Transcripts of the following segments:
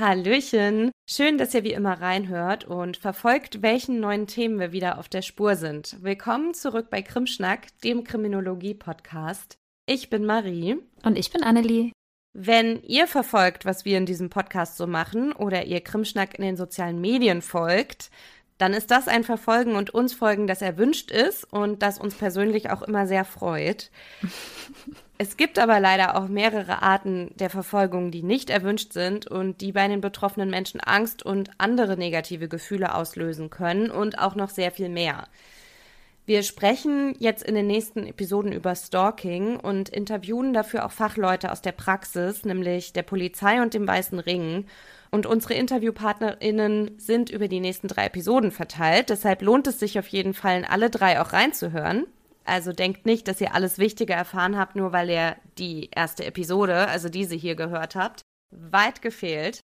Hallöchen! Schön, dass ihr wie immer reinhört und verfolgt, welchen neuen Themen wir wieder auf der Spur sind. Willkommen zurück bei Krimschnack, dem Kriminologie-Podcast. Ich bin Marie. Und ich bin Annelie. Wenn ihr verfolgt, was wir in diesem Podcast so machen oder ihr Krimschnack in den sozialen Medien folgt, dann ist das ein Verfolgen und uns folgen, das erwünscht ist und das uns persönlich auch immer sehr freut. Es gibt aber leider auch mehrere Arten der Verfolgung, die nicht erwünscht sind und die bei den betroffenen Menschen Angst und andere negative Gefühle auslösen können und auch noch sehr viel mehr. Wir sprechen jetzt in den nächsten Episoden über Stalking und interviewen dafür auch Fachleute aus der Praxis, nämlich der Polizei und dem Weißen Ring. Und unsere InterviewpartnerInnen sind über die nächsten drei Episoden verteilt. Deshalb lohnt es sich auf jeden Fall, in alle drei auch reinzuhören. Also denkt nicht, dass ihr alles Wichtige erfahren habt, nur weil ihr die erste Episode, also diese hier gehört habt. Weit gefehlt.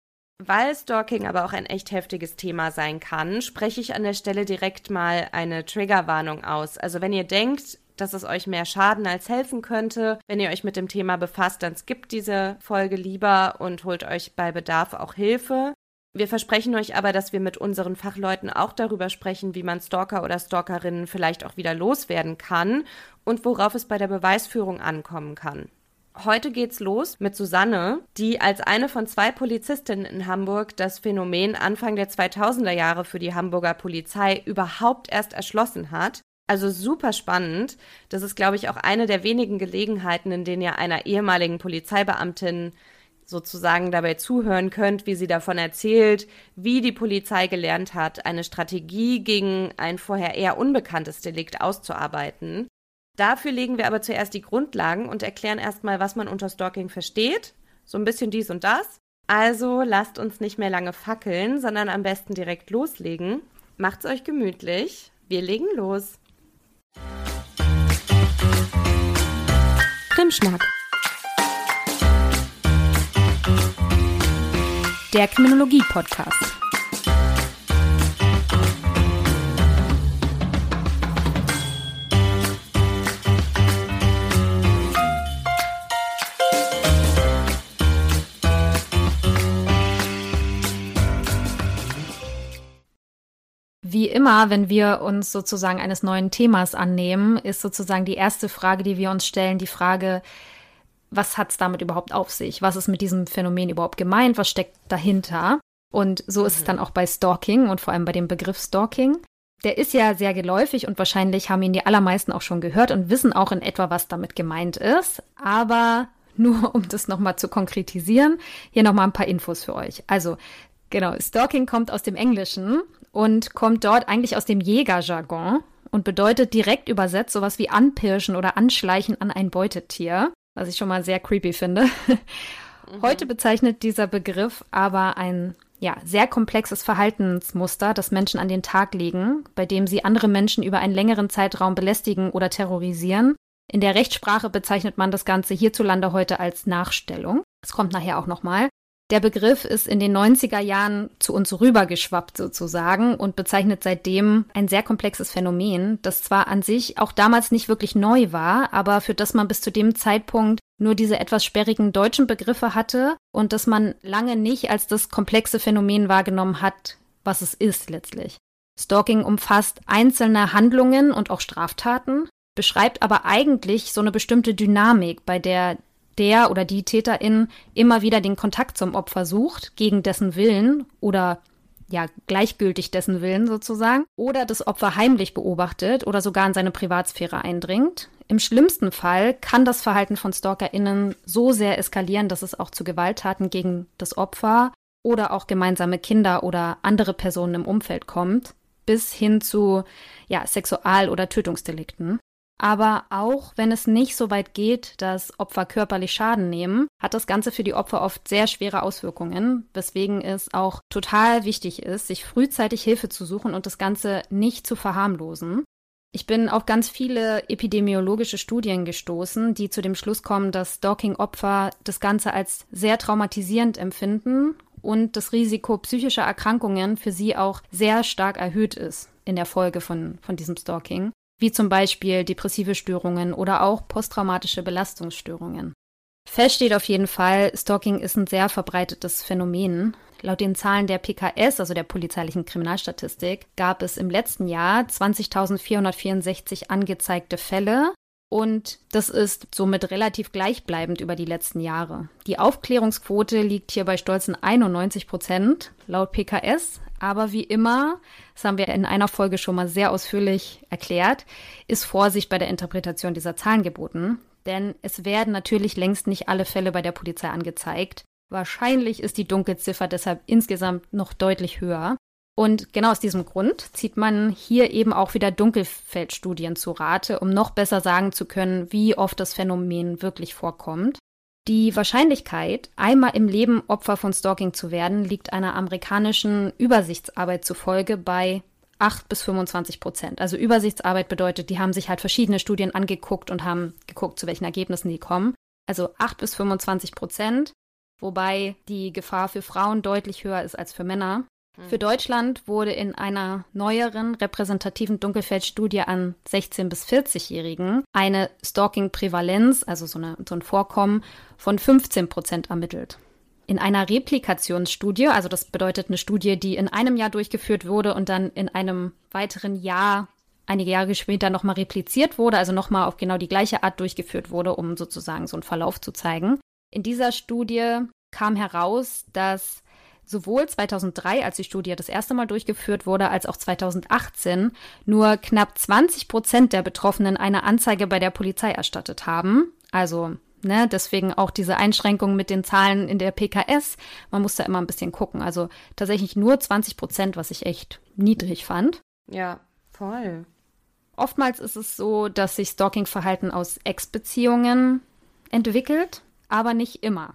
Weil Stalking aber auch ein echt heftiges Thema sein kann, spreche ich an der Stelle direkt mal eine Triggerwarnung aus. Also wenn ihr denkt, dass es euch mehr schaden als helfen könnte, wenn ihr euch mit dem Thema befasst, dann skippt diese Folge lieber und holt euch bei Bedarf auch Hilfe. Wir versprechen euch aber, dass wir mit unseren Fachleuten auch darüber sprechen, wie man Stalker oder Stalkerinnen vielleicht auch wieder loswerden kann und worauf es bei der Beweisführung ankommen kann. Heute geht's los mit Susanne, die als eine von zwei Polizistinnen in Hamburg das Phänomen Anfang der 2000er Jahre für die Hamburger Polizei überhaupt erst erschlossen hat. Also super spannend. Das ist, glaube ich, auch eine der wenigen Gelegenheiten, in denen ihr einer ehemaligen Polizeibeamtin sozusagen dabei zuhören könnt, wie sie davon erzählt, wie die Polizei gelernt hat, eine Strategie gegen ein vorher eher unbekanntes Delikt auszuarbeiten. Dafür legen wir aber zuerst die Grundlagen und erklären erstmal, was man unter Stalking versteht. So ein bisschen dies und das. Also lasst uns nicht mehr lange fackeln, sondern am besten direkt loslegen. Macht's euch gemütlich. Wir legen los. Krimschnack der Kriminologie-Podcast. Wie immer, wenn wir uns sozusagen eines neuen Themas annehmen, ist sozusagen die erste Frage, die wir uns stellen, die Frage, was hat es damit überhaupt auf sich? Was ist mit diesem Phänomen überhaupt gemeint? Was steckt dahinter? Und so ist es dann mhm. auch bei Stalking und vor allem bei dem Begriff Stalking. Der ist ja sehr geläufig und wahrscheinlich haben ihn die allermeisten auch schon gehört und wissen auch in etwa, was damit gemeint ist. Aber nur um das nochmal zu konkretisieren, hier nochmal ein paar Infos für euch. Also, genau, Stalking kommt aus dem Englischen und kommt dort eigentlich aus dem Jägerjargon und bedeutet direkt übersetzt sowas wie anpirschen oder anschleichen an ein Beutetier was ich schon mal sehr creepy finde. Mhm. Heute bezeichnet dieser Begriff aber ein ja, sehr komplexes Verhaltensmuster, das Menschen an den Tag legen, bei dem sie andere Menschen über einen längeren Zeitraum belästigen oder terrorisieren. In der Rechtssprache bezeichnet man das Ganze hierzulande heute als Nachstellung. Das kommt nachher auch nochmal. Der Begriff ist in den 90er Jahren zu uns rübergeschwappt sozusagen und bezeichnet seitdem ein sehr komplexes Phänomen, das zwar an sich auch damals nicht wirklich neu war, aber für das man bis zu dem Zeitpunkt nur diese etwas sperrigen deutschen Begriffe hatte und das man lange nicht als das komplexe Phänomen wahrgenommen hat, was es ist letztlich. Stalking umfasst einzelne Handlungen und auch Straftaten, beschreibt aber eigentlich so eine bestimmte Dynamik, bei der der oder die Täterin immer wieder den Kontakt zum Opfer sucht, gegen dessen Willen oder ja, gleichgültig dessen Willen sozusagen, oder das Opfer heimlich beobachtet oder sogar in seine Privatsphäre eindringt. Im schlimmsten Fall kann das Verhalten von StalkerInnen so sehr eskalieren, dass es auch zu Gewalttaten gegen das Opfer oder auch gemeinsame Kinder oder andere Personen im Umfeld kommt, bis hin zu ja, Sexual- oder Tötungsdelikten. Aber auch wenn es nicht so weit geht, dass Opfer körperlich Schaden nehmen, hat das Ganze für die Opfer oft sehr schwere Auswirkungen, weswegen es auch total wichtig ist, sich frühzeitig Hilfe zu suchen und das Ganze nicht zu verharmlosen. Ich bin auf ganz viele epidemiologische Studien gestoßen, die zu dem Schluss kommen, dass Stalking-Opfer das Ganze als sehr traumatisierend empfinden und das Risiko psychischer Erkrankungen für sie auch sehr stark erhöht ist in der Folge von, von diesem Stalking wie zum Beispiel depressive Störungen oder auch posttraumatische Belastungsstörungen. Fest steht auf jeden Fall, Stalking ist ein sehr verbreitetes Phänomen. Laut den Zahlen der PKS, also der polizeilichen Kriminalstatistik, gab es im letzten Jahr 20.464 angezeigte Fälle. Und das ist somit relativ gleichbleibend über die letzten Jahre. Die Aufklärungsquote liegt hier bei stolzen 91 Prozent laut PKS. Aber wie immer, das haben wir in einer Folge schon mal sehr ausführlich erklärt, ist Vorsicht bei der Interpretation dieser Zahlen geboten. Denn es werden natürlich längst nicht alle Fälle bei der Polizei angezeigt. Wahrscheinlich ist die Dunkelziffer deshalb insgesamt noch deutlich höher. Und genau aus diesem Grund zieht man hier eben auch wieder Dunkelfeldstudien zu Rate, um noch besser sagen zu können, wie oft das Phänomen wirklich vorkommt. Die Wahrscheinlichkeit, einmal im Leben Opfer von Stalking zu werden, liegt einer amerikanischen Übersichtsarbeit zufolge bei 8 bis 25 Prozent. Also Übersichtsarbeit bedeutet, die haben sich halt verschiedene Studien angeguckt und haben geguckt, zu welchen Ergebnissen die kommen. Also 8 bis 25 Prozent wobei die Gefahr für Frauen deutlich höher ist als für Männer. Hm. Für Deutschland wurde in einer neueren repräsentativen Dunkelfeldstudie an 16- bis 40-Jährigen eine Stalking-Prävalenz, also so, eine, so ein Vorkommen, von 15 Prozent ermittelt. In einer Replikationsstudie, also das bedeutet eine Studie, die in einem Jahr durchgeführt wurde und dann in einem weiteren Jahr, einige Jahre später nochmal repliziert wurde, also nochmal auf genau die gleiche Art durchgeführt wurde, um sozusagen so einen Verlauf zu zeigen, in dieser Studie kam heraus, dass sowohl 2003, als die Studie das erste Mal durchgeführt wurde, als auch 2018 nur knapp 20 Prozent der Betroffenen eine Anzeige bei der Polizei erstattet haben. Also Ne, deswegen auch diese Einschränkung mit den Zahlen in der PKS. Man muss da immer ein bisschen gucken. Also tatsächlich nur 20 Prozent, was ich echt niedrig fand. Ja, voll. Oftmals ist es so, dass sich Stalking-Verhalten aus Ex-Beziehungen entwickelt aber nicht immer.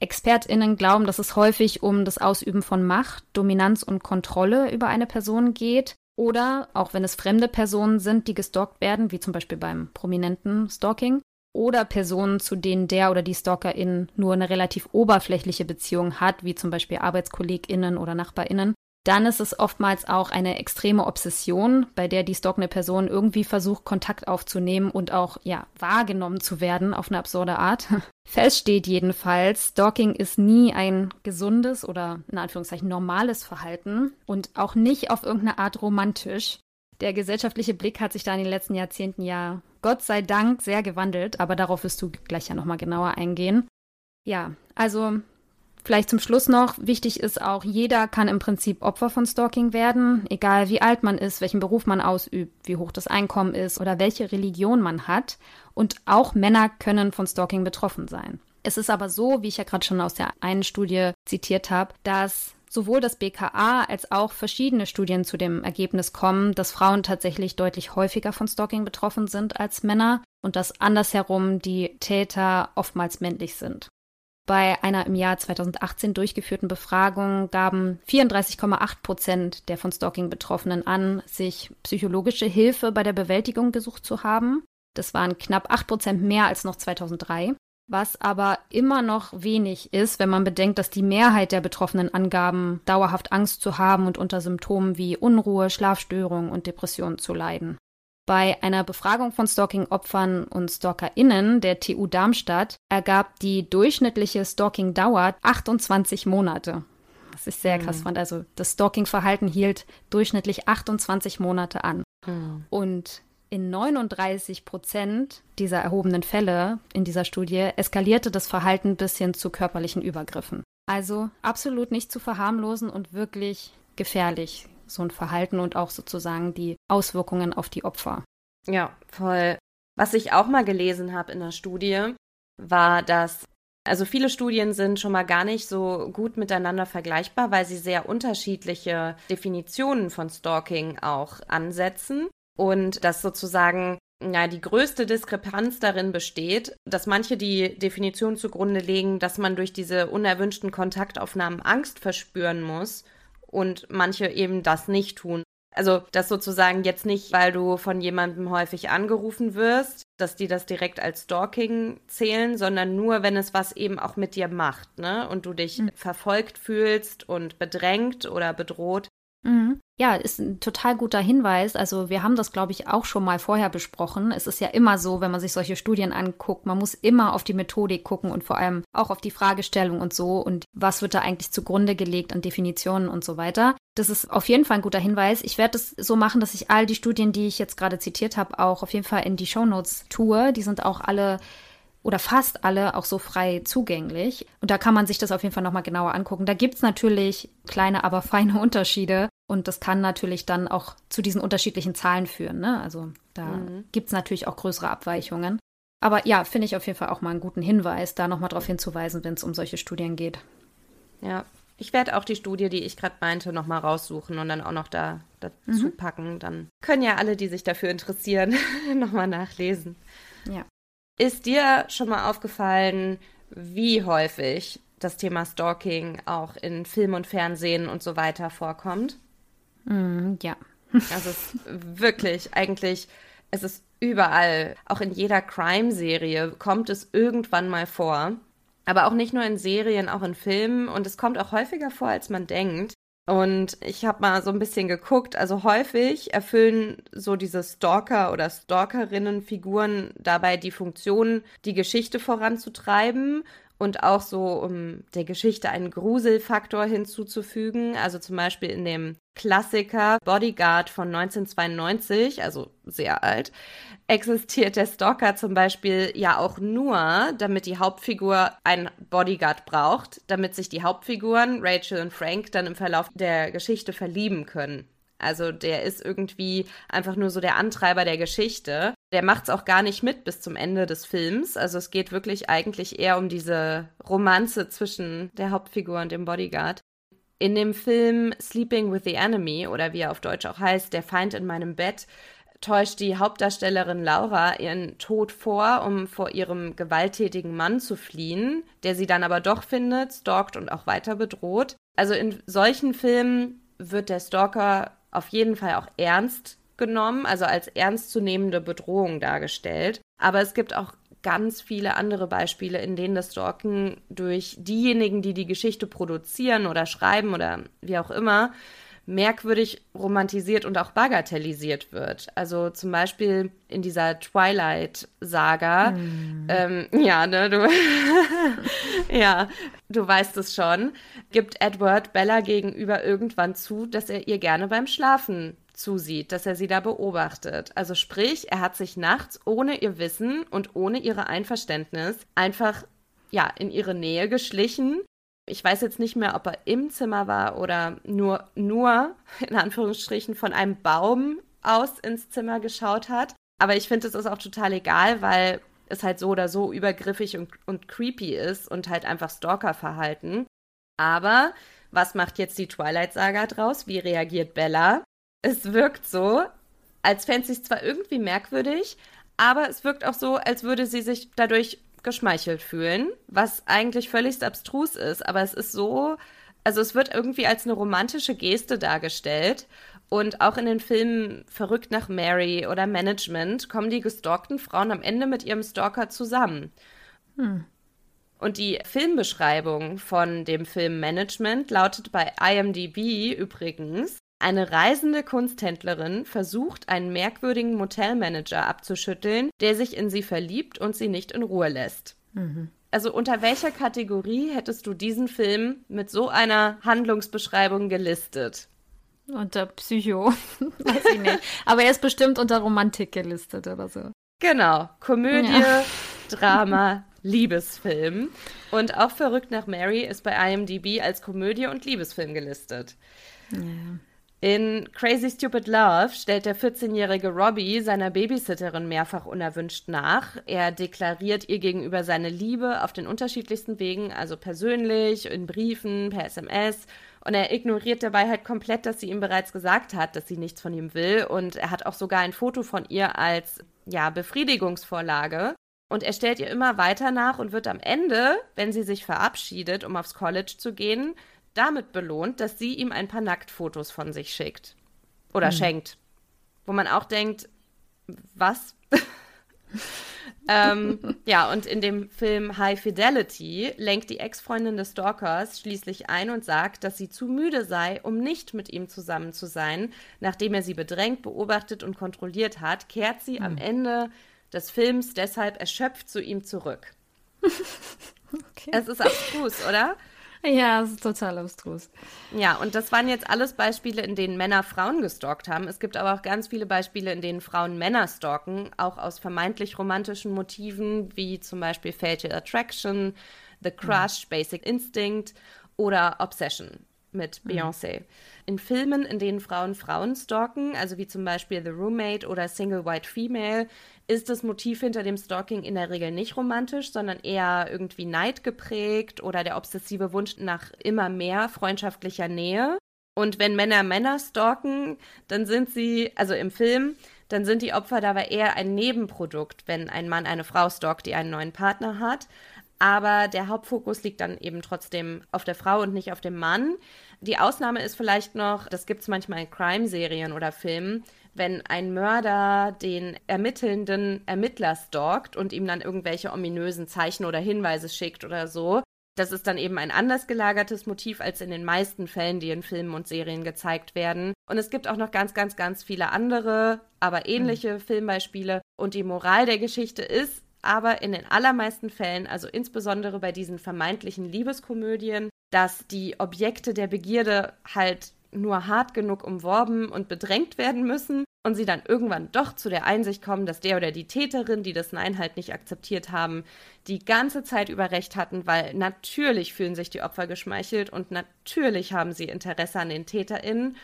ExpertInnen glauben, dass es häufig um das Ausüben von Macht, Dominanz und Kontrolle über eine Person geht. Oder, auch wenn es fremde Personen sind, die gestalkt werden, wie zum Beispiel beim prominenten Stalking, oder Personen, zu denen der oder die Stalkerin nur eine relativ oberflächliche Beziehung hat, wie zum Beispiel ArbeitskollegInnen oder NachbarInnen, dann ist es oftmals auch eine extreme Obsession, bei der die stalkende Person irgendwie versucht, Kontakt aufzunehmen und auch, ja, wahrgenommen zu werden auf eine absurde Art. Fest steht jedenfalls, Stalking ist nie ein gesundes oder in Anführungszeichen normales Verhalten und auch nicht auf irgendeine Art romantisch. Der gesellschaftliche Blick hat sich da in den letzten Jahrzehnten ja Gott sei Dank sehr gewandelt, aber darauf wirst du gleich ja nochmal genauer eingehen. Ja, also Vielleicht zum Schluss noch, wichtig ist auch, jeder kann im Prinzip Opfer von Stalking werden, egal wie alt man ist, welchen Beruf man ausübt, wie hoch das Einkommen ist oder welche Religion man hat. Und auch Männer können von Stalking betroffen sein. Es ist aber so, wie ich ja gerade schon aus der einen Studie zitiert habe, dass sowohl das BKA als auch verschiedene Studien zu dem Ergebnis kommen, dass Frauen tatsächlich deutlich häufiger von Stalking betroffen sind als Männer und dass andersherum die Täter oftmals männlich sind. Bei einer im Jahr 2018 durchgeführten Befragung gaben 34,8 Prozent der von Stalking Betroffenen an, sich psychologische Hilfe bei der Bewältigung gesucht zu haben. Das waren knapp 8 Prozent mehr als noch 2003, was aber immer noch wenig ist, wenn man bedenkt, dass die Mehrheit der Betroffenen angaben, dauerhaft Angst zu haben und unter Symptomen wie Unruhe, Schlafstörungen und Depressionen zu leiden. Bei einer Befragung von Stalking-Opfern und StalkerInnen der TU Darmstadt ergab die durchschnittliche Stalking-Dauer 28 Monate. Was ich sehr krass mhm. fand. Also das Stalking-Verhalten hielt durchschnittlich 28 Monate an. Mhm. Und in 39 Prozent dieser erhobenen Fälle in dieser Studie eskalierte das Verhalten bis hin zu körperlichen Übergriffen. Also absolut nicht zu verharmlosen und wirklich gefährlich so ein Verhalten und auch sozusagen die Auswirkungen auf die Opfer. Ja, voll. Was ich auch mal gelesen habe in der Studie, war, dass also viele Studien sind schon mal gar nicht so gut miteinander vergleichbar, weil sie sehr unterschiedliche Definitionen von Stalking auch ansetzen und dass sozusagen ja, die größte Diskrepanz darin besteht, dass manche die Definition zugrunde legen, dass man durch diese unerwünschten Kontaktaufnahmen Angst verspüren muss und manche eben das nicht tun. Also das sozusagen jetzt nicht, weil du von jemandem häufig angerufen wirst, dass die das direkt als Stalking zählen, sondern nur, wenn es was eben auch mit dir macht, ne? Und du dich mhm. verfolgt fühlst und bedrängt oder bedroht. Mhm. Ja, ist ein total guter Hinweis. Also wir haben das, glaube ich, auch schon mal vorher besprochen. Es ist ja immer so, wenn man sich solche Studien anguckt, man muss immer auf die Methodik gucken und vor allem auch auf die Fragestellung und so und was wird da eigentlich zugrunde gelegt an Definitionen und so weiter. Das ist auf jeden Fall ein guter Hinweis. Ich werde es so machen, dass ich all die Studien, die ich jetzt gerade zitiert habe, auch auf jeden Fall in die Shownotes tue. Die sind auch alle oder fast alle auch so frei zugänglich. Und da kann man sich das auf jeden Fall nochmal genauer angucken. Da gibt es natürlich kleine, aber feine Unterschiede. Und das kann natürlich dann auch zu diesen unterschiedlichen Zahlen führen. Ne? Also da mhm. gibt es natürlich auch größere Abweichungen. Aber ja, finde ich auf jeden Fall auch mal einen guten Hinweis, da nochmal darauf hinzuweisen, wenn es um solche Studien geht. Ja, ich werde auch die Studie, die ich gerade meinte, nochmal raussuchen und dann auch noch da dazu mhm. packen. Dann können ja alle, die sich dafür interessieren, nochmal nachlesen. Ja. Ist dir schon mal aufgefallen, wie häufig das Thema Stalking auch in Film und Fernsehen und so weiter vorkommt? Mm, ja. Das ist wirklich eigentlich, es ist überall, auch in jeder Crime-Serie kommt es irgendwann mal vor. Aber auch nicht nur in Serien, auch in Filmen. Und es kommt auch häufiger vor, als man denkt. Und ich habe mal so ein bisschen geguckt, also häufig erfüllen so diese Stalker oder Stalkerinnen-Figuren dabei die Funktion, die Geschichte voranzutreiben und auch so, um der Geschichte einen Gruselfaktor hinzuzufügen. Also zum Beispiel in dem Klassiker Bodyguard von 1992, also sehr alt, existiert der Stalker zum Beispiel ja auch nur, damit die Hauptfigur einen Bodyguard braucht, damit sich die Hauptfiguren, Rachel und Frank, dann im Verlauf der Geschichte verlieben können. Also der ist irgendwie einfach nur so der Antreiber der Geschichte. Der macht es auch gar nicht mit bis zum Ende des Films. Also es geht wirklich eigentlich eher um diese Romanze zwischen der Hauptfigur und dem Bodyguard. In dem Film Sleeping with the Enemy oder wie er auf Deutsch auch heißt, Der Feind in meinem Bett, täuscht die Hauptdarstellerin Laura ihren Tod vor, um vor ihrem gewalttätigen Mann zu fliehen, der sie dann aber doch findet, stalkt und auch weiter bedroht. Also in solchen Filmen wird der Stalker auf jeden Fall auch ernst genommen, also als ernstzunehmende Bedrohung dargestellt. Aber es gibt auch ganz viele andere Beispiele, in denen das Stalken durch diejenigen, die die Geschichte produzieren oder schreiben oder wie auch immer, merkwürdig romantisiert und auch bagatellisiert wird. Also zum Beispiel in dieser Twilight-Saga. Mm. Ähm, ja, ne, du, ja, du weißt es schon. Gibt Edward Bella gegenüber irgendwann zu, dass er ihr gerne beim Schlafen zusieht, dass er sie da beobachtet. Also sprich, er hat sich nachts ohne ihr Wissen und ohne ihre Einverständnis einfach ja in ihre Nähe geschlichen ich weiß jetzt nicht mehr, ob er im Zimmer war oder nur, nur, in Anführungsstrichen, von einem Baum aus ins Zimmer geschaut hat. Aber ich finde, es ist auch total egal, weil es halt so oder so übergriffig und, und creepy ist und halt einfach Stalker-Verhalten. Aber was macht jetzt die Twilight-Saga draus? Wie reagiert Bella? Es wirkt so, als fände sie es zwar irgendwie merkwürdig, aber es wirkt auch so, als würde sie sich dadurch geschmeichelt fühlen, was eigentlich völlig abstrus ist, aber es ist so, also es wird irgendwie als eine romantische Geste dargestellt. Und auch in den Filmen Verrückt nach Mary oder Management kommen die gestalkten Frauen am Ende mit ihrem Stalker zusammen. Hm. Und die Filmbeschreibung von dem Film Management lautet bei IMDb übrigens, eine reisende Kunsthändlerin versucht, einen merkwürdigen Motelmanager abzuschütteln, der sich in sie verliebt und sie nicht in Ruhe lässt. Mhm. Also unter welcher Kategorie hättest du diesen Film mit so einer Handlungsbeschreibung gelistet? Unter Psycho. Weiß ich nicht. Aber er ist bestimmt unter Romantik gelistet oder so. Genau. Komödie, ja. Drama, Liebesfilm. Und auch Verrückt nach Mary ist bei IMDb als Komödie und Liebesfilm gelistet. Ja. In Crazy Stupid Love stellt der 14-jährige Robbie seiner Babysitterin mehrfach unerwünscht nach. Er deklariert ihr gegenüber seine Liebe auf den unterschiedlichsten Wegen, also persönlich, in Briefen, per SMS. Und er ignoriert dabei halt komplett, dass sie ihm bereits gesagt hat, dass sie nichts von ihm will. Und er hat auch sogar ein Foto von ihr als, ja, Befriedigungsvorlage. Und er stellt ihr immer weiter nach und wird am Ende, wenn sie sich verabschiedet, um aufs College zu gehen, damit belohnt, dass sie ihm ein paar Nacktfotos von sich schickt. Oder hm. schenkt. Wo man auch denkt, was? ähm, ja, und in dem Film High Fidelity lenkt die Ex-Freundin des Stalkers schließlich ein und sagt, dass sie zu müde sei, um nicht mit ihm zusammen zu sein. Nachdem er sie bedrängt, beobachtet und kontrolliert hat, kehrt sie mhm. am Ende des Films deshalb erschöpft zu ihm zurück. okay. Es ist abstrus, oder? Ja, es ist total abstrus. Ja, und das waren jetzt alles Beispiele, in denen Männer Frauen gestalkt haben. Es gibt aber auch ganz viele Beispiele, in denen Frauen Männer stalken, auch aus vermeintlich romantischen Motiven, wie zum Beispiel Fatal Attraction, The Crush, mhm. Basic Instinct oder Obsession mit mhm. Beyoncé. In Filmen, in denen Frauen Frauen stalken, also wie zum Beispiel The Roommate oder Single White Female, ist das Motiv hinter dem Stalking in der Regel nicht romantisch, sondern eher irgendwie neidgeprägt oder der obsessive Wunsch nach immer mehr freundschaftlicher Nähe. Und wenn Männer Männer stalken, dann sind sie, also im Film, dann sind die Opfer dabei eher ein Nebenprodukt, wenn ein Mann eine Frau stalkt, die einen neuen Partner hat. Aber der Hauptfokus liegt dann eben trotzdem auf der Frau und nicht auf dem Mann. Die Ausnahme ist vielleicht noch, das gibt es manchmal in Crime-Serien oder Filmen, wenn ein Mörder den ermittelnden Ermittler stalkt und ihm dann irgendwelche ominösen Zeichen oder Hinweise schickt oder so. Das ist dann eben ein anders gelagertes Motiv als in den meisten Fällen, die in Filmen und Serien gezeigt werden. Und es gibt auch noch ganz, ganz, ganz viele andere, aber ähnliche mhm. Filmbeispiele. Und die Moral der Geschichte ist, aber in den allermeisten Fällen, also insbesondere bei diesen vermeintlichen Liebeskomödien, dass die Objekte der Begierde halt nur hart genug umworben und bedrängt werden müssen und sie dann irgendwann doch zu der Einsicht kommen, dass der oder die Täterin, die das Nein halt nicht akzeptiert haben, die ganze Zeit über Recht hatten, weil natürlich fühlen sich die Opfer geschmeichelt und natürlich haben sie Interesse an den TäterInnen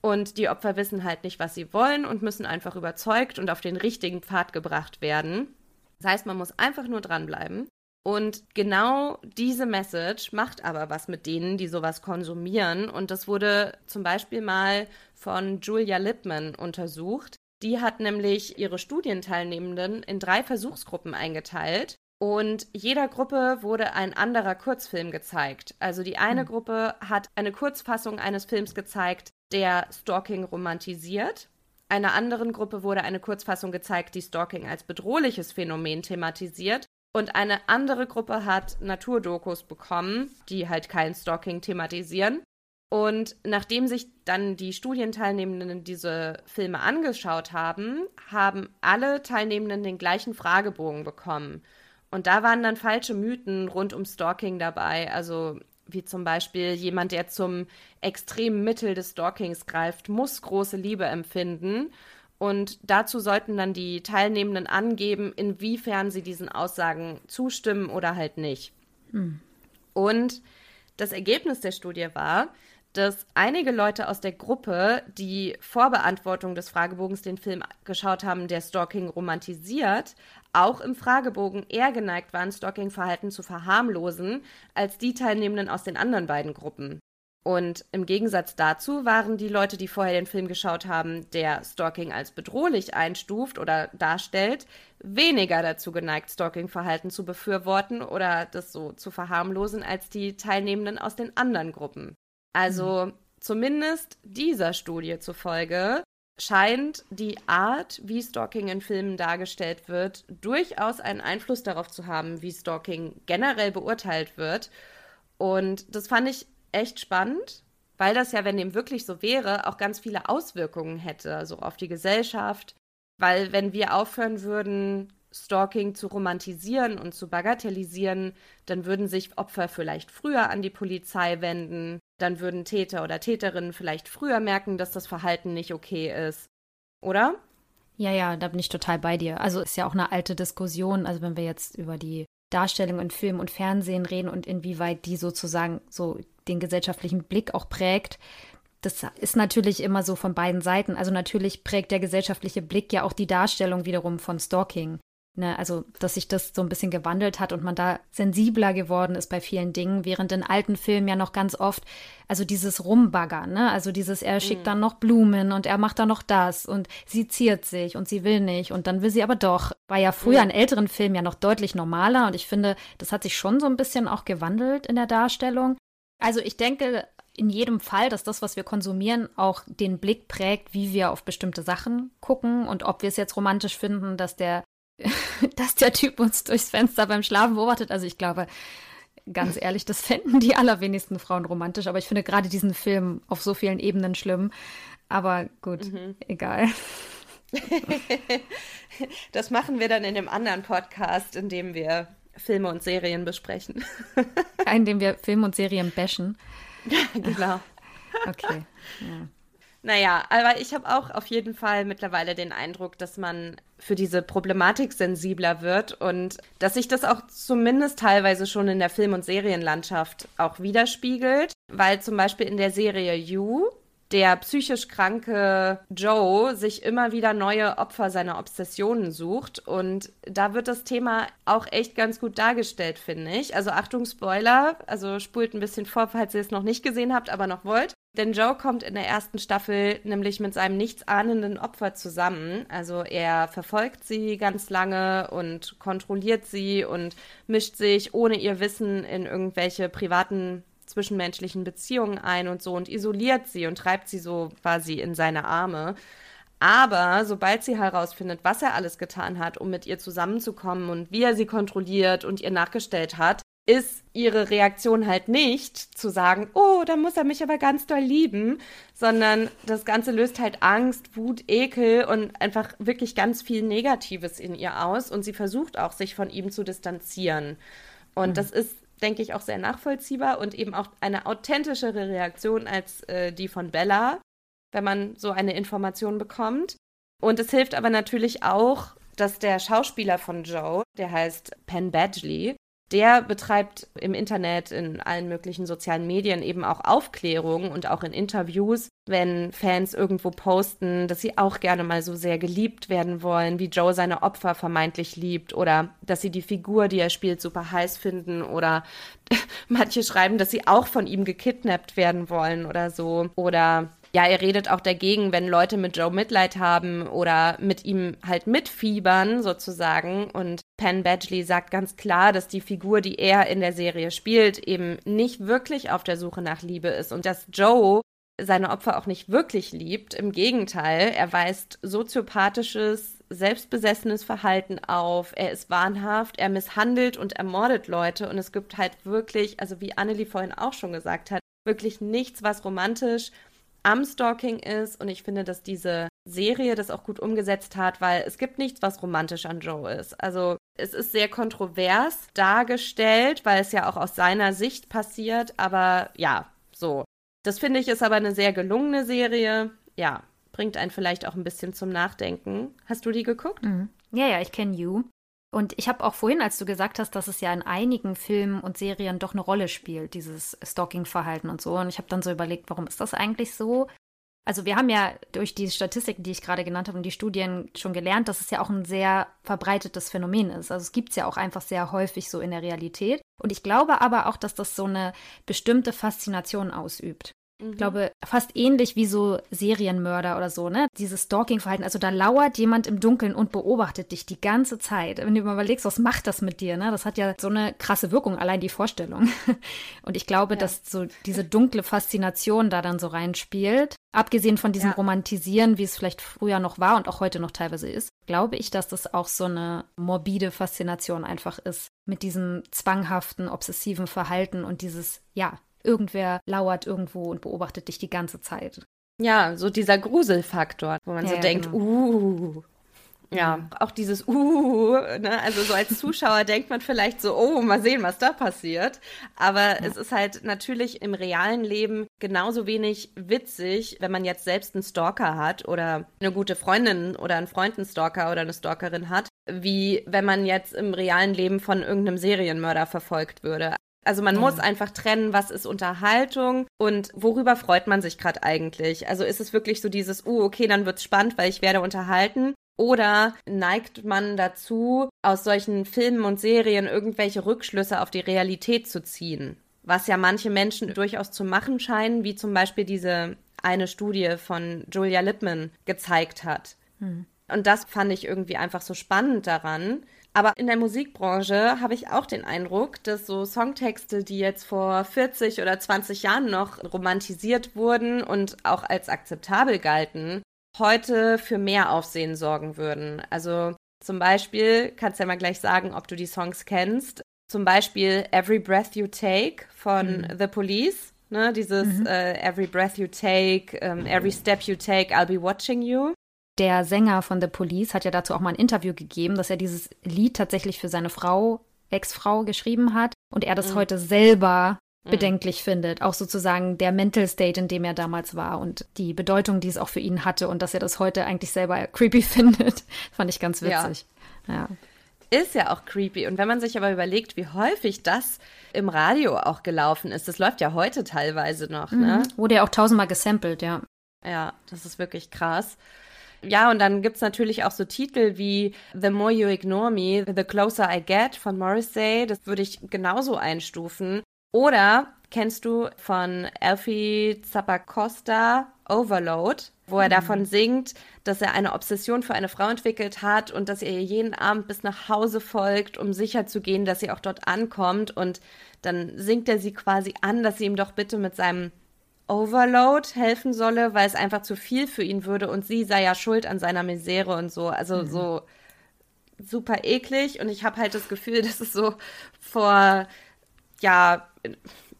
und die Opfer wissen halt nicht, was sie wollen und müssen einfach überzeugt und auf den richtigen Pfad gebracht werden. Das heißt, man muss einfach nur dranbleiben. Und genau diese Message macht aber was mit denen, die sowas konsumieren. Und das wurde zum Beispiel mal von Julia Lippmann untersucht. Die hat nämlich ihre Studienteilnehmenden in drei Versuchsgruppen eingeteilt. Und jeder Gruppe wurde ein anderer Kurzfilm gezeigt. Also die eine mhm. Gruppe hat eine Kurzfassung eines Films gezeigt, der Stalking romantisiert. Einer anderen Gruppe wurde eine Kurzfassung gezeigt, die Stalking als bedrohliches Phänomen thematisiert. Und eine andere Gruppe hat Naturdokus bekommen, die halt kein Stalking thematisieren. Und nachdem sich dann die Studienteilnehmenden diese Filme angeschaut haben, haben alle Teilnehmenden den gleichen Fragebogen bekommen. Und da waren dann falsche Mythen rund um Stalking dabei. Also wie zum Beispiel jemand, der zum extremen Mittel des Stalkings greift, muss große Liebe empfinden. Und dazu sollten dann die Teilnehmenden angeben, inwiefern sie diesen Aussagen zustimmen oder halt nicht. Hm. Und das Ergebnis der Studie war, dass einige Leute aus der Gruppe, die vor Beantwortung des Fragebogens den Film geschaut haben, der Stalking romantisiert, auch im Fragebogen eher geneigt waren, Stalking-Verhalten zu verharmlosen, als die Teilnehmenden aus den anderen beiden Gruppen. Und im Gegensatz dazu waren die Leute, die vorher den Film geschaut haben, der Stalking als bedrohlich einstuft oder darstellt, weniger dazu geneigt, Stalking-Verhalten zu befürworten oder das so zu verharmlosen als die Teilnehmenden aus den anderen Gruppen. Also mhm. zumindest dieser Studie zufolge scheint die Art, wie Stalking in Filmen dargestellt wird, durchaus einen Einfluss darauf zu haben, wie Stalking generell beurteilt wird. Und das fand ich echt spannend, weil das ja, wenn dem wirklich so wäre, auch ganz viele Auswirkungen hätte, so auf die Gesellschaft. Weil wenn wir aufhören würden, Stalking zu romantisieren und zu bagatellisieren, dann würden sich Opfer vielleicht früher an die Polizei wenden, dann würden Täter oder Täterinnen vielleicht früher merken, dass das Verhalten nicht okay ist. Oder? Ja, ja, da bin ich total bei dir. Also ist ja auch eine alte Diskussion, also wenn wir jetzt über die Darstellung in Film und Fernsehen reden und inwieweit die sozusagen so den gesellschaftlichen Blick auch prägt. Das ist natürlich immer so von beiden Seiten. Also natürlich prägt der gesellschaftliche Blick ja auch die Darstellung wiederum von Stalking. Ne, also, dass sich das so ein bisschen gewandelt hat und man da sensibler geworden ist bei vielen Dingen, während in alten Filmen ja noch ganz oft, also dieses Rumbaggern, ne? Also dieses, er schickt mhm. dann noch Blumen und er macht dann noch das und sie ziert sich und sie will nicht und dann will sie aber doch. War ja früher mhm. in älteren Filmen ja noch deutlich normaler und ich finde, das hat sich schon so ein bisschen auch gewandelt in der Darstellung. Also ich denke in jedem Fall, dass das, was wir konsumieren, auch den Blick prägt, wie wir auf bestimmte Sachen gucken und ob wir es jetzt romantisch finden, dass der dass der Typ uns durchs Fenster beim Schlafen beobachtet. Also ich glaube, ganz ehrlich, das fänden die allerwenigsten Frauen romantisch. Aber ich finde gerade diesen Film auf so vielen Ebenen schlimm. Aber gut, mhm. egal. das machen wir dann in dem anderen Podcast, in dem wir Filme und Serien besprechen. in dem wir Filme und Serien bashen. genau. Okay. Ja. Naja, aber ich habe auch auf jeden Fall mittlerweile den Eindruck, dass man für diese Problematik sensibler wird und dass sich das auch zumindest teilweise schon in der Film- und Serienlandschaft auch widerspiegelt, weil zum Beispiel in der Serie You der psychisch kranke Joe sich immer wieder neue Opfer seiner Obsessionen sucht. Und da wird das Thema auch echt ganz gut dargestellt, finde ich. Also Achtung, Spoiler, also spult ein bisschen vor, falls ihr es noch nicht gesehen habt, aber noch wollt. Denn Joe kommt in der ersten Staffel nämlich mit seinem nichtsahnenden Opfer zusammen. Also er verfolgt sie ganz lange und kontrolliert sie und mischt sich ohne ihr Wissen in irgendwelche privaten zwischenmenschlichen Beziehungen ein und so und isoliert sie und treibt sie so quasi in seine Arme. Aber sobald sie herausfindet, was er alles getan hat, um mit ihr zusammenzukommen und wie er sie kontrolliert und ihr nachgestellt hat, ist ihre Reaktion halt nicht zu sagen, oh, dann muss er mich aber ganz doll lieben, sondern das Ganze löst halt Angst, Wut, Ekel und einfach wirklich ganz viel Negatives in ihr aus und sie versucht auch, sich von ihm zu distanzieren. Und mhm. das ist denke ich, auch sehr nachvollziehbar und eben auch eine authentischere Reaktion als äh, die von Bella, wenn man so eine Information bekommt. Und es hilft aber natürlich auch, dass der Schauspieler von Joe, der heißt Penn Badgley, der betreibt im Internet, in allen möglichen sozialen Medien eben auch Aufklärung und auch in Interviews, wenn Fans irgendwo posten, dass sie auch gerne mal so sehr geliebt werden wollen, wie Joe seine Opfer vermeintlich liebt oder dass sie die Figur, die er spielt, super heiß finden oder manche schreiben, dass sie auch von ihm gekidnappt werden wollen oder so. Oder ja, er redet auch dagegen, wenn Leute mit Joe Mitleid haben oder mit ihm halt mitfiebern sozusagen. Und Penn Badgley sagt ganz klar, dass die Figur, die er in der Serie spielt, eben nicht wirklich auf der Suche nach Liebe ist und dass Joe seine Opfer auch nicht wirklich liebt. Im Gegenteil, er weist soziopathisches, selbstbesessenes Verhalten auf. Er ist wahnhaft, er misshandelt und ermordet Leute und es gibt halt wirklich, also wie Annelie vorhin auch schon gesagt hat, wirklich nichts, was romantisch am Stalking ist und ich finde, dass diese Serie das auch gut umgesetzt hat, weil es gibt nichts, was romantisch an Joe ist. Also es ist sehr kontrovers dargestellt, weil es ja auch aus seiner Sicht passiert, aber ja, so. Das finde ich ist aber eine sehr gelungene Serie. Ja, bringt einen vielleicht auch ein bisschen zum Nachdenken. Hast du die geguckt? Mhm. Ja, ja, ich kenne You. Und ich habe auch vorhin, als du gesagt hast, dass es ja in einigen Filmen und Serien doch eine Rolle spielt, dieses Stalking-Verhalten und so. Und ich habe dann so überlegt, warum ist das eigentlich so? Also wir haben ja durch die Statistiken, die ich gerade genannt habe und die Studien schon gelernt, dass es ja auch ein sehr verbreitetes Phänomen ist. Also es gibt es ja auch einfach sehr häufig so in der Realität. Und ich glaube aber auch, dass das so eine bestimmte Faszination ausübt. Ich mhm. glaube, fast ähnlich wie so Serienmörder oder so, ne? Dieses Stalking-Verhalten. Also da lauert jemand im Dunkeln und beobachtet dich die ganze Zeit. Wenn du mal überlegst, was macht das mit dir, ne? Das hat ja so eine krasse Wirkung, allein die Vorstellung. Und ich glaube, ja. dass so diese dunkle Faszination da dann so reinspielt. Abgesehen von diesem ja. Romantisieren, wie es vielleicht früher noch war und auch heute noch teilweise ist, glaube ich, dass das auch so eine morbide Faszination einfach ist. Mit diesem zwanghaften, obsessiven Verhalten und dieses, ja, irgendwer lauert irgendwo und beobachtet dich die ganze Zeit. Ja, so dieser Gruselfaktor, wo man ja, so ja, denkt, genau. uh. Ja, mhm. auch dieses uh, ne? also so als Zuschauer denkt man vielleicht so, oh, mal sehen, was da passiert. Aber ja. es ist halt natürlich im realen Leben genauso wenig witzig, wenn man jetzt selbst einen Stalker hat oder eine gute Freundin oder einen Freund einen Stalker oder eine Stalkerin hat, wie wenn man jetzt im realen Leben von irgendeinem Serienmörder verfolgt würde. Also man muss einfach trennen, was ist Unterhaltung und worüber freut man sich gerade eigentlich. Also ist es wirklich so dieses, uh, okay, dann wird's spannend, weil ich werde unterhalten. Oder neigt man dazu, aus solchen Filmen und Serien irgendwelche Rückschlüsse auf die Realität zu ziehen? Was ja manche Menschen durchaus zu machen scheinen, wie zum Beispiel diese eine Studie von Julia Lippman gezeigt hat. Hm. Und das fand ich irgendwie einfach so spannend daran, aber in der Musikbranche habe ich auch den Eindruck, dass so Songtexte, die jetzt vor 40 oder 20 Jahren noch romantisiert wurden und auch als akzeptabel galten, heute für mehr Aufsehen sorgen würden. Also Zum Beispiel, kannst ja mal gleich sagen, ob du die Songs kennst. Zum Beispiel Every Breath You Take von mhm. The Police. Ne, dieses mhm. äh, Every Breath You Take, um, ähm, Every Step You Take, I'll be watching you. Der Sänger von The Police hat ja dazu auch mal ein Interview gegeben, dass er dieses Lied tatsächlich für seine Frau, Ex-Frau geschrieben hat und er das mhm. heute selber mhm. bedenklich findet. Auch sozusagen der Mental State, in dem er damals war und die Bedeutung, die es auch für ihn hatte und dass er das heute eigentlich selber creepy findet, fand ich ganz witzig. Ja. ja. Ist ja auch creepy. Und wenn man sich aber überlegt, wie häufig das im Radio auch gelaufen ist, das läuft ja heute teilweise noch, ne? mhm. ne? Wurde ja auch tausendmal gesampelt, ja. Ja, das ist wirklich krass. Ja, und dann gibt's natürlich auch so Titel wie The More You Ignore Me, The Closer I Get von Morrissey. Das würde ich genauso einstufen. Oder kennst du von Alfie Zappacosta Overload, wo er mhm. davon singt, dass er eine Obsession für eine Frau entwickelt hat und dass er ihr jeden Abend bis nach Hause folgt, um sicherzugehen, dass sie auch dort ankommt. Und dann singt er sie quasi an, dass sie ihm doch bitte mit seinem Overload helfen solle, weil es einfach zu viel für ihn würde und sie sei ja schuld an seiner Misere und so. Also mhm. so super eklig und ich habe halt das Gefühl, dass es so vor ja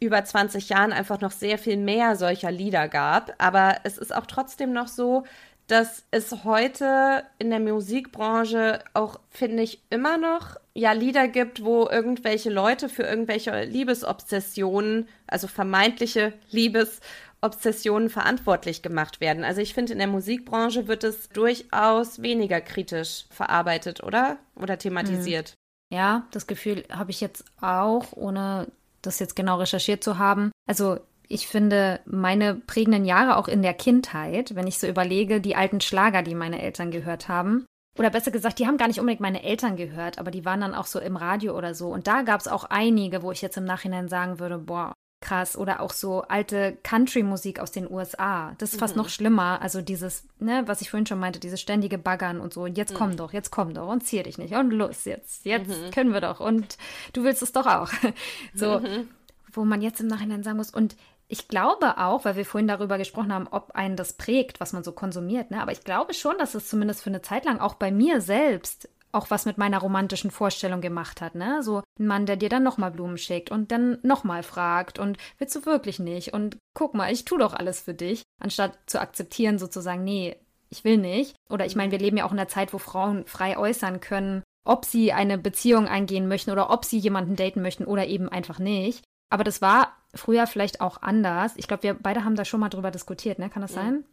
über 20 Jahren einfach noch sehr viel mehr solcher Lieder gab, aber es ist auch trotzdem noch so, dass es heute in der Musikbranche auch, finde ich, immer noch ja Lieder gibt, wo irgendwelche Leute für irgendwelche Liebesobsessionen, also vermeintliche Liebesobsessionen verantwortlich gemacht werden. Also ich finde, in der Musikbranche wird es durchaus weniger kritisch verarbeitet, oder? Oder thematisiert. Mhm. Ja, das Gefühl habe ich jetzt auch, ohne das jetzt genau recherchiert zu haben. Also ich finde, meine prägenden Jahre auch in der Kindheit, wenn ich so überlege, die alten Schlager, die meine Eltern gehört haben, oder besser gesagt, die haben gar nicht unbedingt meine Eltern gehört, aber die waren dann auch so im Radio oder so. Und da gab es auch einige, wo ich jetzt im Nachhinein sagen würde, boah, krass. Oder auch so alte Country-Musik aus den USA. Das ist fast mhm. noch schlimmer. Also dieses, ne, was ich vorhin schon meinte, dieses ständige Baggern und so. Und jetzt mhm. komm doch, jetzt komm doch und zier dich nicht. Und los, jetzt, jetzt mhm. können wir doch. Und du willst es doch auch. so, mhm. wo man jetzt im Nachhinein sagen muss. Und ich glaube auch, weil wir vorhin darüber gesprochen haben, ob einen das prägt, was man so konsumiert, ne? aber ich glaube schon, dass es zumindest für eine Zeit lang auch bei mir selbst auch was mit meiner romantischen Vorstellung gemacht hat, ne? So ein Mann, der dir dann nochmal Blumen schickt und dann nochmal fragt und willst du wirklich nicht und guck mal, ich tu doch alles für dich, anstatt zu akzeptieren sozusagen, nee, ich will nicht. Oder ich meine, wir leben ja auch in einer Zeit, wo Frauen frei äußern können, ob sie eine Beziehung eingehen möchten oder ob sie jemanden daten möchten oder eben einfach nicht. Aber das war früher vielleicht auch anders. Ich glaube, wir beide haben da schon mal drüber diskutiert, ne? Kann das sein?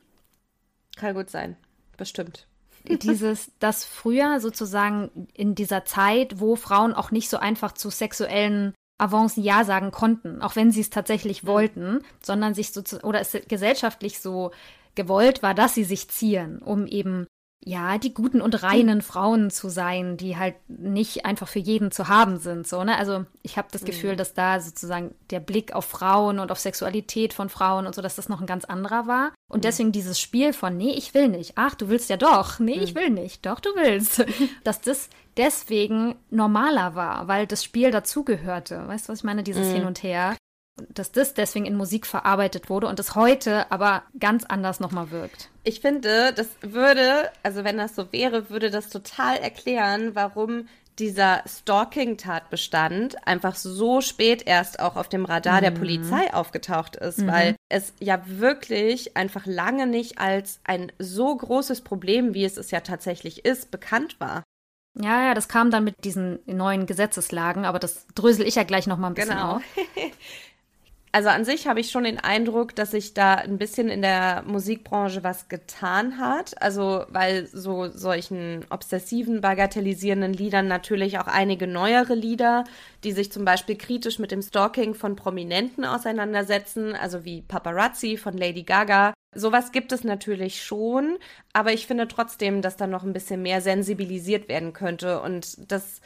Kann gut sein. Bestimmt. Dieses, dass früher sozusagen in dieser Zeit, wo Frauen auch nicht so einfach zu sexuellen Avancen Ja sagen konnten, auch wenn sie es tatsächlich mhm. wollten, sondern sich so, oder es gesellschaftlich so gewollt war, dass sie sich zieren, um eben ja, die guten und reinen Frauen zu sein, die halt nicht einfach für jeden zu haben sind. So, ne? Also ich habe das Gefühl, mhm. dass da sozusagen der Blick auf Frauen und auf Sexualität von Frauen und so, dass das noch ein ganz anderer war. Und mhm. deswegen dieses Spiel von, nee, ich will nicht. Ach, du willst ja doch. Nee, mhm. ich will nicht. Doch, du willst. dass das deswegen normaler war, weil das Spiel dazugehörte. Weißt du, was ich meine? Dieses mhm. Hin und Her dass das deswegen in Musik verarbeitet wurde und es heute aber ganz anders nochmal wirkt. Ich finde, das würde, also wenn das so wäre, würde das total erklären, warum dieser Stalking-Tatbestand einfach so spät erst auch auf dem Radar mhm. der Polizei aufgetaucht ist, mhm. weil es ja wirklich einfach lange nicht als ein so großes Problem, wie es es ja tatsächlich ist, bekannt war. Ja, ja, das kam dann mit diesen neuen Gesetzeslagen, aber das drösel ich ja gleich noch mal ein bisschen genau. auf. also an sich habe ich schon den Eindruck, dass sich da ein bisschen in der Musikbranche was getan hat. Also, weil so solchen obsessiven, bagatellisierenden Liedern natürlich auch einige neuere Lieder, die sich zum Beispiel kritisch mit dem Stalking von Prominenten auseinandersetzen, also wie Paparazzi von Lady Gaga. Sowas gibt es natürlich schon, aber ich finde trotzdem, dass da noch ein bisschen mehr sensibilisiert werden könnte und das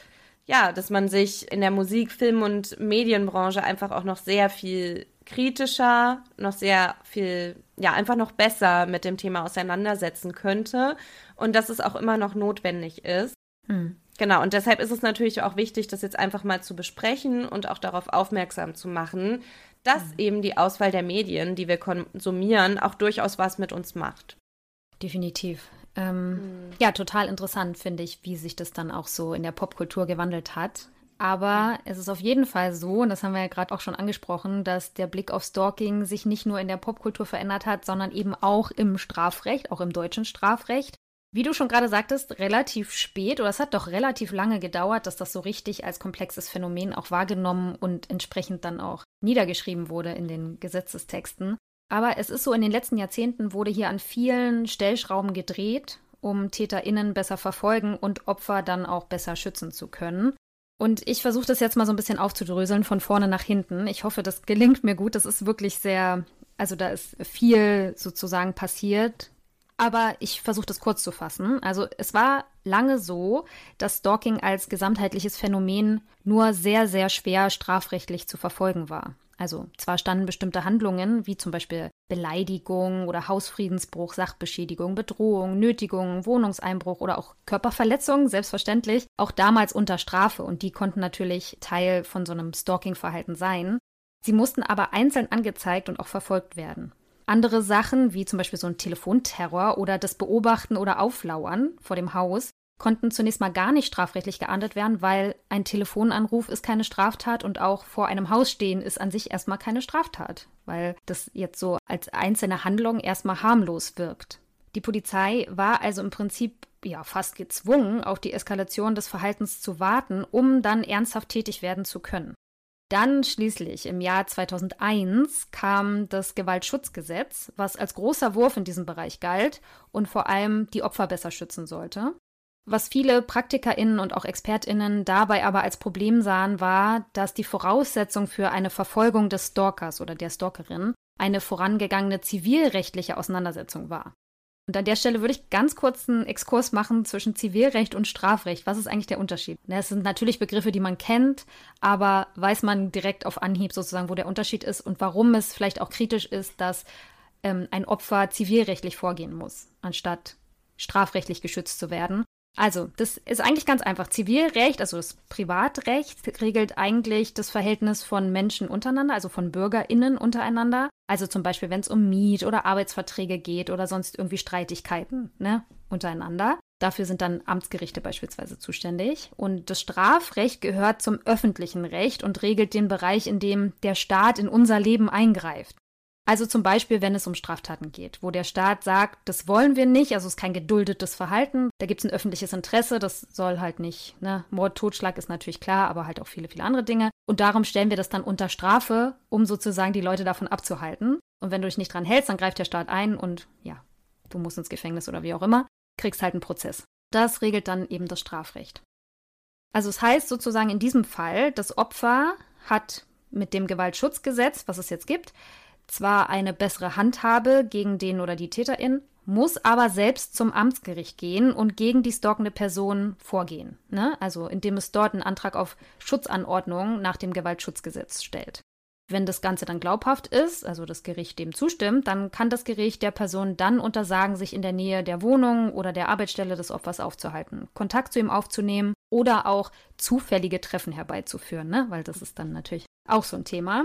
ja, dass man sich in der Musik, Film und Medienbranche einfach auch noch sehr viel kritischer, noch sehr viel, ja, einfach noch besser mit dem Thema auseinandersetzen könnte und dass es auch immer noch notwendig ist. Hm. Genau, und deshalb ist es natürlich auch wichtig, das jetzt einfach mal zu besprechen und auch darauf aufmerksam zu machen, dass hm. eben die Auswahl der Medien, die wir konsumieren, auch durchaus was mit uns macht. Definitiv. Ähm, mhm. Ja, total interessant finde ich, wie sich das dann auch so in der Popkultur gewandelt hat. Aber es ist auf jeden Fall so, und das haben wir ja gerade auch schon angesprochen, dass der Blick auf Stalking sich nicht nur in der Popkultur verändert hat, sondern eben auch im Strafrecht, auch im deutschen Strafrecht. Wie du schon gerade sagtest, relativ spät oder es hat doch relativ lange gedauert, dass das so richtig als komplexes Phänomen auch wahrgenommen und entsprechend dann auch niedergeschrieben wurde in den Gesetzestexten. Aber es ist so, in den letzten Jahrzehnten wurde hier an vielen Stellschrauben gedreht, um TäterInnen besser verfolgen und Opfer dann auch besser schützen zu können. Und ich versuche das jetzt mal so ein bisschen aufzudröseln von vorne nach hinten. Ich hoffe, das gelingt mir gut. Das ist wirklich sehr, also da ist viel sozusagen passiert. Aber ich versuche das kurz zu fassen. Also es war lange so, dass Stalking als gesamtheitliches Phänomen nur sehr, sehr schwer strafrechtlich zu verfolgen war. Also zwar standen bestimmte Handlungen, wie zum Beispiel Beleidigung oder Hausfriedensbruch, Sachbeschädigung, Bedrohung, Nötigung, Wohnungseinbruch oder auch Körperverletzung, selbstverständlich, auch damals unter Strafe und die konnten natürlich Teil von so einem Stalking-Verhalten sein. Sie mussten aber einzeln angezeigt und auch verfolgt werden. Andere Sachen, wie zum Beispiel so ein Telefonterror oder das Beobachten oder Auflauern vor dem Haus, konnten zunächst mal gar nicht strafrechtlich geahndet werden, weil ein Telefonanruf ist keine Straftat und auch vor einem Haus stehen ist an sich erstmal keine Straftat, weil das jetzt so als einzelne Handlung erstmal harmlos wirkt. Die Polizei war also im Prinzip ja fast gezwungen, auf die Eskalation des Verhaltens zu warten, um dann ernsthaft tätig werden zu können. Dann schließlich im Jahr 2001 kam das Gewaltschutzgesetz, was als großer Wurf in diesem Bereich galt und vor allem die Opfer besser schützen sollte. Was viele PraktikerInnen und auch ExpertInnen dabei aber als Problem sahen, war, dass die Voraussetzung für eine Verfolgung des Stalkers oder der Stalkerin eine vorangegangene zivilrechtliche Auseinandersetzung war. Und an der Stelle würde ich ganz kurz einen Exkurs machen zwischen Zivilrecht und Strafrecht. Was ist eigentlich der Unterschied? Es sind natürlich Begriffe, die man kennt, aber weiß man direkt auf Anhieb sozusagen, wo der Unterschied ist und warum es vielleicht auch kritisch ist, dass ähm, ein Opfer zivilrechtlich vorgehen muss, anstatt strafrechtlich geschützt zu werden. Also, das ist eigentlich ganz einfach. Zivilrecht, also das Privatrecht, regelt eigentlich das Verhältnis von Menschen untereinander, also von BürgerInnen untereinander. Also zum Beispiel, wenn es um Miet- oder Arbeitsverträge geht oder sonst irgendwie Streitigkeiten ne, untereinander. Dafür sind dann Amtsgerichte beispielsweise zuständig. Und das Strafrecht gehört zum öffentlichen Recht und regelt den Bereich, in dem der Staat in unser Leben eingreift. Also zum Beispiel, wenn es um Straftaten geht, wo der Staat sagt, das wollen wir nicht, also es ist kein geduldetes Verhalten, da gibt es ein öffentliches Interesse, das soll halt nicht, ne? Mord, Totschlag ist natürlich klar, aber halt auch viele, viele andere Dinge. Und darum stellen wir das dann unter Strafe, um sozusagen die Leute davon abzuhalten. Und wenn du dich nicht dran hältst, dann greift der Staat ein und ja, du musst ins Gefängnis oder wie auch immer, kriegst halt einen Prozess. Das regelt dann eben das Strafrecht. Also es heißt sozusagen in diesem Fall, das Opfer hat mit dem Gewaltschutzgesetz, was es jetzt gibt, zwar eine bessere Handhabe gegen den oder die Täterin, muss aber selbst zum Amtsgericht gehen und gegen die stalkende Person vorgehen. Ne? Also indem es dort einen Antrag auf Schutzanordnung nach dem Gewaltschutzgesetz stellt. Wenn das Ganze dann glaubhaft ist, also das Gericht dem zustimmt, dann kann das Gericht der Person dann untersagen, sich in der Nähe der Wohnung oder der Arbeitsstelle des Opfers aufzuhalten, Kontakt zu ihm aufzunehmen oder auch zufällige Treffen herbeizuführen, ne? weil das ist dann natürlich auch so ein Thema.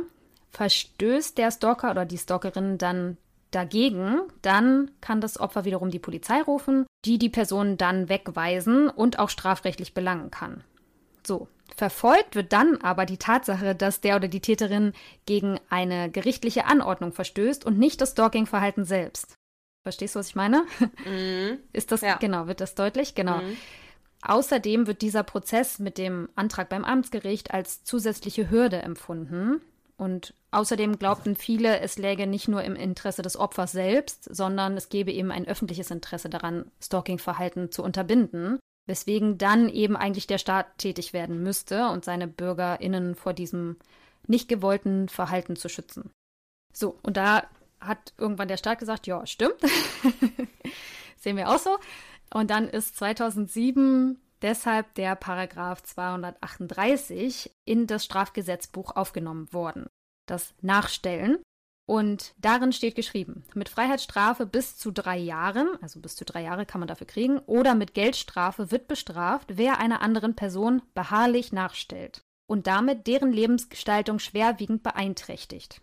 Verstößt der Stalker oder die Stalkerin dann dagegen, dann kann das Opfer wiederum die Polizei rufen, die die Person dann wegweisen und auch strafrechtlich belangen kann. So, verfolgt wird dann aber die Tatsache, dass der oder die Täterin gegen eine gerichtliche Anordnung verstößt und nicht das Stalking-Verhalten selbst. Verstehst du, was ich meine? Mhm. Ist das, ja. genau, wird das deutlich? Genau. Mhm. Außerdem wird dieser Prozess mit dem Antrag beim Amtsgericht als zusätzliche Hürde empfunden, und außerdem glaubten viele, es läge nicht nur im Interesse des Opfers selbst, sondern es gebe eben ein öffentliches Interesse daran, Stalking-Verhalten zu unterbinden, weswegen dann eben eigentlich der Staat tätig werden müsste und seine BürgerInnen vor diesem nicht gewollten Verhalten zu schützen. So, und da hat irgendwann der Staat gesagt, ja, stimmt. Sehen wir auch so. Und dann ist 2007 deshalb der Paragraph 238 in das Strafgesetzbuch aufgenommen worden. Das Nachstellen. Und darin steht geschrieben, mit Freiheitsstrafe bis zu drei Jahren, also bis zu drei Jahre kann man dafür kriegen, oder mit Geldstrafe wird bestraft, wer einer anderen Person beharrlich nachstellt und damit deren Lebensgestaltung schwerwiegend beeinträchtigt.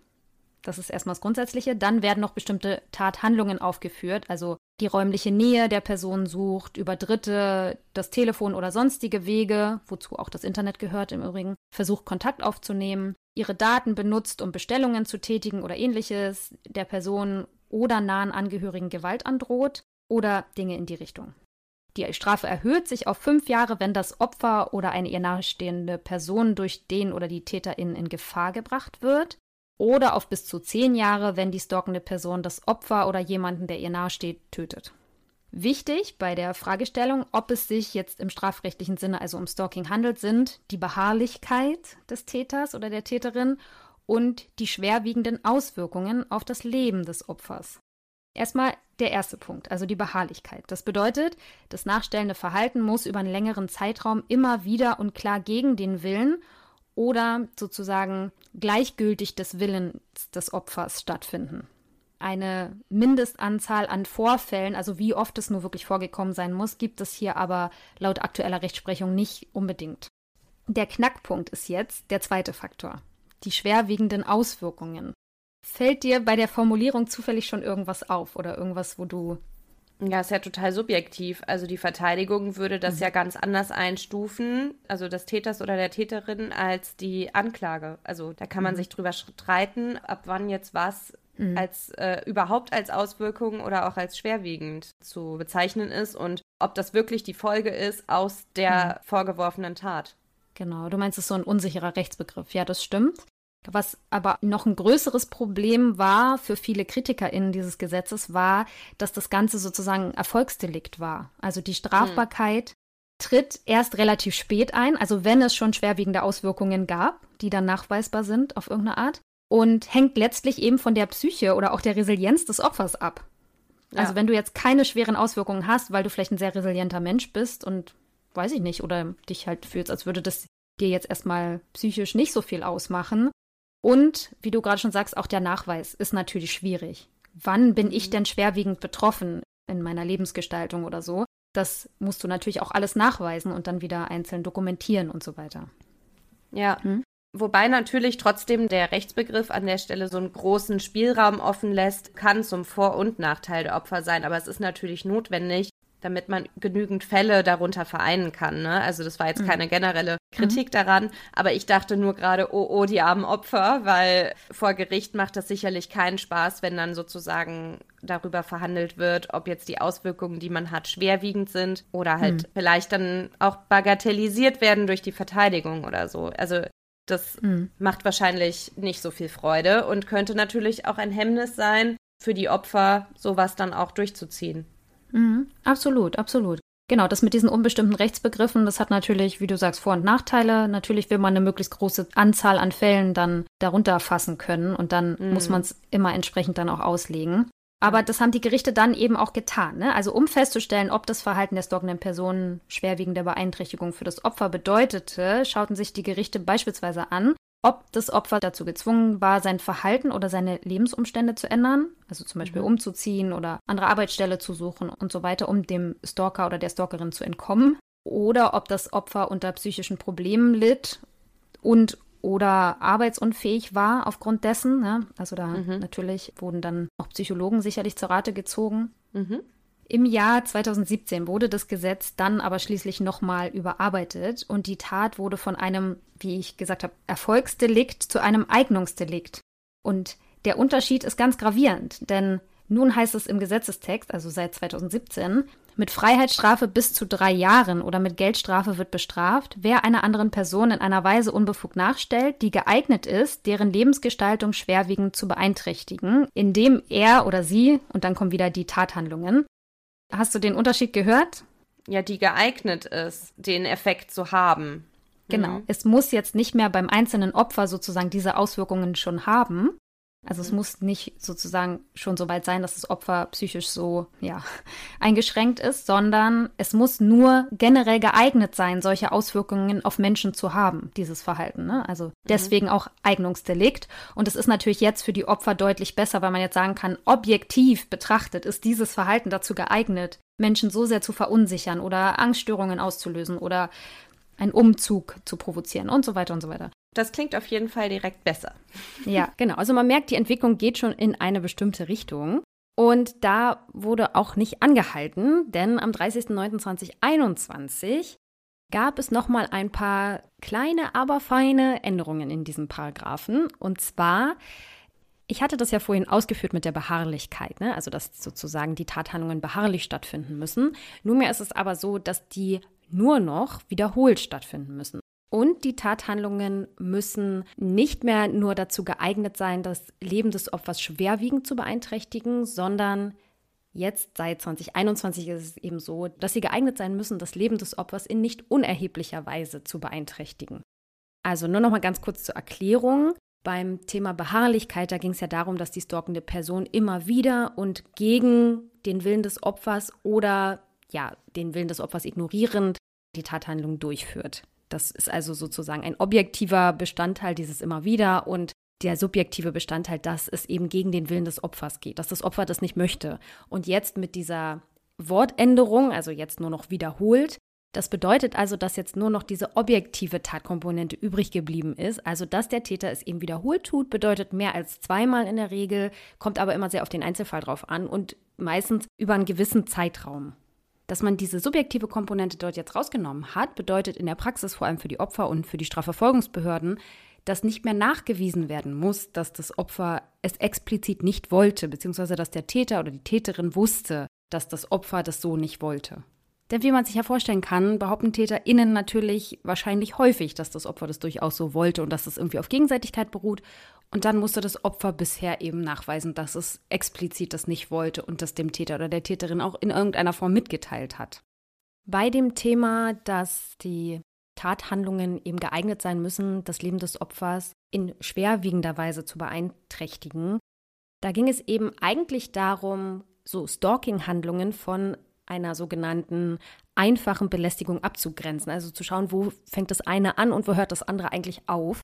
Das ist erstmal das Grundsätzliche. Dann werden noch bestimmte Tathandlungen aufgeführt, also die räumliche Nähe der Person sucht, über Dritte, das Telefon oder sonstige Wege, wozu auch das Internet gehört im Übrigen, versucht Kontakt aufzunehmen, ihre Daten benutzt, um Bestellungen zu tätigen oder ähnliches, der Person oder nahen Angehörigen Gewalt androht oder Dinge in die Richtung. Die Strafe erhöht sich auf fünf Jahre, wenn das Opfer oder eine ihr nahestehende Person durch den oder die Täterin in Gefahr gebracht wird. Oder auf bis zu zehn Jahre, wenn die stalkende Person das Opfer oder jemanden, der ihr nahesteht, tötet. Wichtig bei der Fragestellung, ob es sich jetzt im strafrechtlichen Sinne also um Stalking handelt, sind die Beharrlichkeit des Täters oder der Täterin und die schwerwiegenden Auswirkungen auf das Leben des Opfers. Erstmal der erste Punkt, also die Beharrlichkeit. Das bedeutet, das nachstellende Verhalten muss über einen längeren Zeitraum immer wieder und klar gegen den Willen oder sozusagen gleichgültig des Willens des Opfers stattfinden. Eine Mindestanzahl an Vorfällen, also wie oft es nur wirklich vorgekommen sein muss, gibt es hier aber laut aktueller Rechtsprechung nicht unbedingt. Der Knackpunkt ist jetzt der zweite Faktor, die schwerwiegenden Auswirkungen. Fällt dir bei der Formulierung zufällig schon irgendwas auf oder irgendwas, wo du. Ja, ist ja total subjektiv. Also die Verteidigung würde das mhm. ja ganz anders einstufen, also des Täters oder der Täterin, als die Anklage. Also da kann man mhm. sich drüber streiten, ab wann jetzt was mhm. als äh, überhaupt als Auswirkung oder auch als schwerwiegend zu bezeichnen ist und ob das wirklich die Folge ist aus der mhm. vorgeworfenen Tat. Genau, du meinst, es ist so ein unsicherer Rechtsbegriff. Ja, das stimmt. Was aber noch ein größeres Problem war für viele KritikerInnen dieses Gesetzes, war, dass das Ganze sozusagen Erfolgsdelikt war. Also die Strafbarkeit hm. tritt erst relativ spät ein, also wenn es schon schwerwiegende Auswirkungen gab, die dann nachweisbar sind auf irgendeine Art, und hängt letztlich eben von der Psyche oder auch der Resilienz des Opfers ab. Ja. Also wenn du jetzt keine schweren Auswirkungen hast, weil du vielleicht ein sehr resilienter Mensch bist und weiß ich nicht, oder dich halt fühlst, als würde das dir jetzt erstmal psychisch nicht so viel ausmachen, und wie du gerade schon sagst, auch der Nachweis ist natürlich schwierig. Wann bin ich mhm. denn schwerwiegend betroffen in meiner Lebensgestaltung oder so? Das musst du natürlich auch alles nachweisen und dann wieder einzeln dokumentieren und so weiter. Ja. Hm? Wobei natürlich trotzdem der Rechtsbegriff an der Stelle so einen großen Spielraum offen lässt, kann zum Vor- und Nachteil der Opfer sein. Aber es ist natürlich notwendig, damit man genügend Fälle darunter vereinen kann. Ne? Also das war jetzt mhm. keine generelle Kritik mhm. daran, aber ich dachte nur gerade, oh, oh, die armen Opfer, weil vor Gericht macht das sicherlich keinen Spaß, wenn dann sozusagen darüber verhandelt wird, ob jetzt die Auswirkungen, die man hat, schwerwiegend sind oder halt mhm. vielleicht dann auch bagatellisiert werden durch die Verteidigung oder so. Also das mhm. macht wahrscheinlich nicht so viel Freude und könnte natürlich auch ein Hemmnis sein, für die Opfer sowas dann auch durchzuziehen. Mhm, absolut, absolut. Genau, das mit diesen unbestimmten Rechtsbegriffen, das hat natürlich, wie du sagst, Vor- und Nachteile. Natürlich will man eine möglichst große Anzahl an Fällen dann darunter fassen können und dann mhm. muss man es immer entsprechend dann auch auslegen. Aber das haben die Gerichte dann eben auch getan. Ne? Also um festzustellen, ob das Verhalten der stalkenden Person schwerwiegende Beeinträchtigung für das Opfer bedeutete, schauten sich die Gerichte beispielsweise an, ob das Opfer dazu gezwungen war, sein Verhalten oder seine Lebensumstände zu ändern, also zum Beispiel mhm. umzuziehen oder andere Arbeitsstelle zu suchen und so weiter, um dem Stalker oder der Stalkerin zu entkommen, oder ob das Opfer unter psychischen Problemen litt und oder arbeitsunfähig war aufgrund dessen. Ne? Also da mhm. natürlich wurden dann auch Psychologen sicherlich zur Rate gezogen. Mhm. Im Jahr 2017 wurde das Gesetz dann aber schließlich nochmal überarbeitet und die Tat wurde von einem, wie ich gesagt habe, Erfolgsdelikt zu einem Eignungsdelikt. Und der Unterschied ist ganz gravierend, denn nun heißt es im Gesetzestext, also seit 2017, mit Freiheitsstrafe bis zu drei Jahren oder mit Geldstrafe wird bestraft, wer einer anderen Person in einer Weise unbefugt nachstellt, die geeignet ist, deren Lebensgestaltung schwerwiegend zu beeinträchtigen, indem er oder sie, und dann kommen wieder die Tathandlungen, Hast du den Unterschied gehört? Ja, die geeignet ist, den Effekt zu haben. Genau. Mhm. Es muss jetzt nicht mehr beim einzelnen Opfer sozusagen diese Auswirkungen schon haben, also es muss nicht sozusagen schon so weit sein, dass das Opfer psychisch so ja, eingeschränkt ist, sondern es muss nur generell geeignet sein, solche Auswirkungen auf Menschen zu haben, dieses Verhalten. Ne? Also mhm. deswegen auch Eignungsdelikt. Und es ist natürlich jetzt für die Opfer deutlich besser, weil man jetzt sagen kann, objektiv betrachtet ist dieses Verhalten dazu geeignet, Menschen so sehr zu verunsichern oder Angststörungen auszulösen oder einen Umzug zu provozieren und so weiter und so weiter. Das klingt auf jeden Fall direkt besser. Ja, genau. Also man merkt, die Entwicklung geht schon in eine bestimmte Richtung. Und da wurde auch nicht angehalten, denn am 30.09.2021 gab es nochmal ein paar kleine, aber feine Änderungen in diesem Paragraphen. Und zwar, ich hatte das ja vorhin ausgeführt mit der Beharrlichkeit, ne? also dass sozusagen die Tathandlungen beharrlich stattfinden müssen. Nunmehr ist es aber so, dass die nur noch wiederholt stattfinden müssen. Und die Tathandlungen müssen nicht mehr nur dazu geeignet sein, das Leben des Opfers schwerwiegend zu beeinträchtigen, sondern jetzt seit 2021 ist es eben so, dass sie geeignet sein müssen, das Leben des Opfers in nicht unerheblicher Weise zu beeinträchtigen. Also nur noch mal ganz kurz zur Erklärung. Beim Thema Beharrlichkeit, da ging es ja darum, dass die stalkende Person immer wieder und gegen den Willen des Opfers oder ja, den Willen des Opfers ignorierend die Tathandlung durchführt. Das ist also sozusagen ein objektiver Bestandteil dieses immer wieder und der subjektive Bestandteil, dass es eben gegen den Willen des Opfers geht, dass das Opfer das nicht möchte. Und jetzt mit dieser Wortänderung, also jetzt nur noch wiederholt, das bedeutet also, dass jetzt nur noch diese objektive Tatkomponente übrig geblieben ist. Also, dass der Täter es eben wiederholt tut, bedeutet mehr als zweimal in der Regel, kommt aber immer sehr auf den Einzelfall drauf an und meistens über einen gewissen Zeitraum. Dass man diese subjektive Komponente dort jetzt rausgenommen hat, bedeutet in der Praxis vor allem für die Opfer und für die Strafverfolgungsbehörden, dass nicht mehr nachgewiesen werden muss, dass das Opfer es explizit nicht wollte, beziehungsweise dass der Täter oder die Täterin wusste, dass das Opfer das so nicht wollte. Denn wie man sich ja vorstellen kann, behaupten TäterInnen natürlich wahrscheinlich häufig, dass das Opfer das durchaus so wollte und dass das irgendwie auf Gegenseitigkeit beruht. Und dann musste das Opfer bisher eben nachweisen, dass es explizit das nicht wollte und das dem Täter oder der Täterin auch in irgendeiner Form mitgeteilt hat. Bei dem Thema, dass die Tathandlungen eben geeignet sein müssen, das Leben des Opfers in schwerwiegender Weise zu beeinträchtigen, da ging es eben eigentlich darum, so Stalking-Handlungen von einer sogenannten einfachen Belästigung abzugrenzen. Also zu schauen, wo fängt das eine an und wo hört das andere eigentlich auf.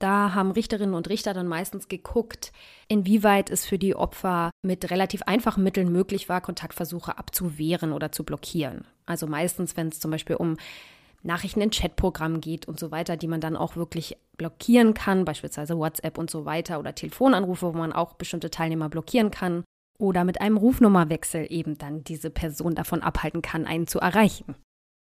Da haben Richterinnen und Richter dann meistens geguckt, inwieweit es für die Opfer mit relativ einfachen Mitteln möglich war, Kontaktversuche abzuwehren oder zu blockieren. Also meistens, wenn es zum Beispiel um Nachrichten in Chatprogrammen geht und so weiter, die man dann auch wirklich blockieren kann, beispielsweise WhatsApp und so weiter oder Telefonanrufe, wo man auch bestimmte Teilnehmer blockieren kann oder mit einem Rufnummerwechsel eben dann diese Person davon abhalten kann, einen zu erreichen.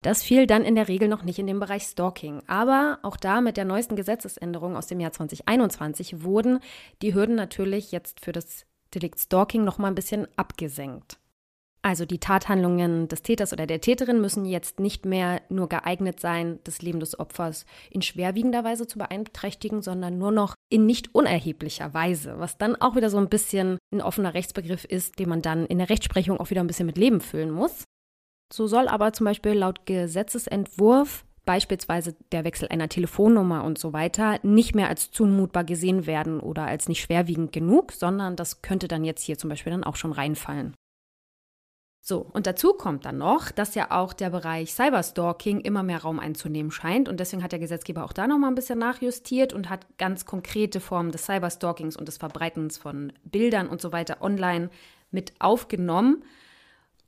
Das fiel dann in der Regel noch nicht in den Bereich Stalking. Aber auch da mit der neuesten Gesetzesänderung aus dem Jahr 2021 wurden die Hürden natürlich jetzt für das Delikt Stalking noch mal ein bisschen abgesenkt. Also die Tathandlungen des Täters oder der Täterin müssen jetzt nicht mehr nur geeignet sein, das Leben des Opfers in schwerwiegender Weise zu beeinträchtigen, sondern nur noch in nicht unerheblicher Weise, was dann auch wieder so ein bisschen ein offener Rechtsbegriff ist, den man dann in der Rechtsprechung auch wieder ein bisschen mit Leben füllen muss. So soll aber zum Beispiel laut Gesetzesentwurf beispielsweise der Wechsel einer Telefonnummer und so weiter nicht mehr als zumutbar gesehen werden oder als nicht schwerwiegend genug, sondern das könnte dann jetzt hier zum Beispiel dann auch schon reinfallen. So, und dazu kommt dann noch, dass ja auch der Bereich Cyberstalking immer mehr Raum einzunehmen scheint. Und deswegen hat der Gesetzgeber auch da nochmal ein bisschen nachjustiert und hat ganz konkrete Formen des Cyberstalkings und des Verbreitens von Bildern und so weiter online mit aufgenommen.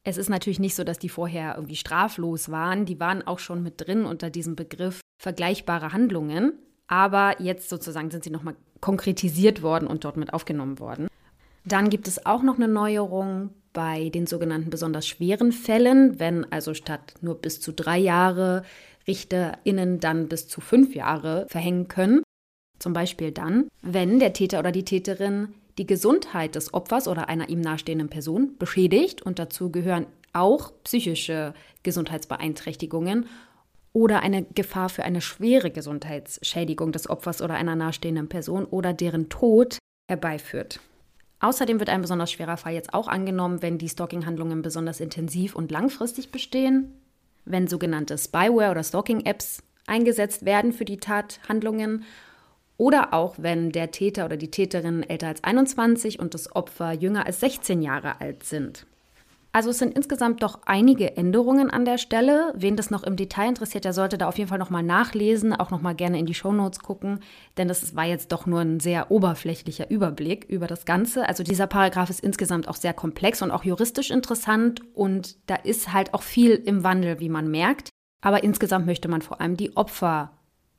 Es ist natürlich nicht so, dass die vorher irgendwie straflos waren. Die waren auch schon mit drin unter diesem Begriff vergleichbare Handlungen. Aber jetzt sozusagen sind sie nochmal konkretisiert worden und dort mit aufgenommen worden. Dann gibt es auch noch eine Neuerung bei den sogenannten besonders schweren Fällen, wenn also statt nur bis zu drei Jahre RichterInnen dann bis zu fünf Jahre verhängen können. Zum Beispiel dann, wenn der Täter oder die Täterin die Gesundheit des Opfers oder einer ihm nahestehenden Person beschädigt und dazu gehören auch psychische Gesundheitsbeeinträchtigungen oder eine Gefahr für eine schwere Gesundheitsschädigung des Opfers oder einer nahestehenden Person oder deren Tod herbeiführt. Außerdem wird ein besonders schwerer Fall jetzt auch angenommen, wenn die Stalking-Handlungen besonders intensiv und langfristig bestehen, wenn sogenannte Spyware- oder Stalking-Apps eingesetzt werden für die Tathandlungen oder auch wenn der Täter oder die Täterin älter als 21 und das Opfer jünger als 16 Jahre alt sind. Also es sind insgesamt doch einige Änderungen an der Stelle. Wen das noch im Detail interessiert, der sollte da auf jeden Fall nochmal nachlesen, auch nochmal gerne in die Shownotes gucken, denn das war jetzt doch nur ein sehr oberflächlicher Überblick über das Ganze. Also dieser Paragraph ist insgesamt auch sehr komplex und auch juristisch interessant und da ist halt auch viel im Wandel, wie man merkt. Aber insgesamt möchte man vor allem die Opfer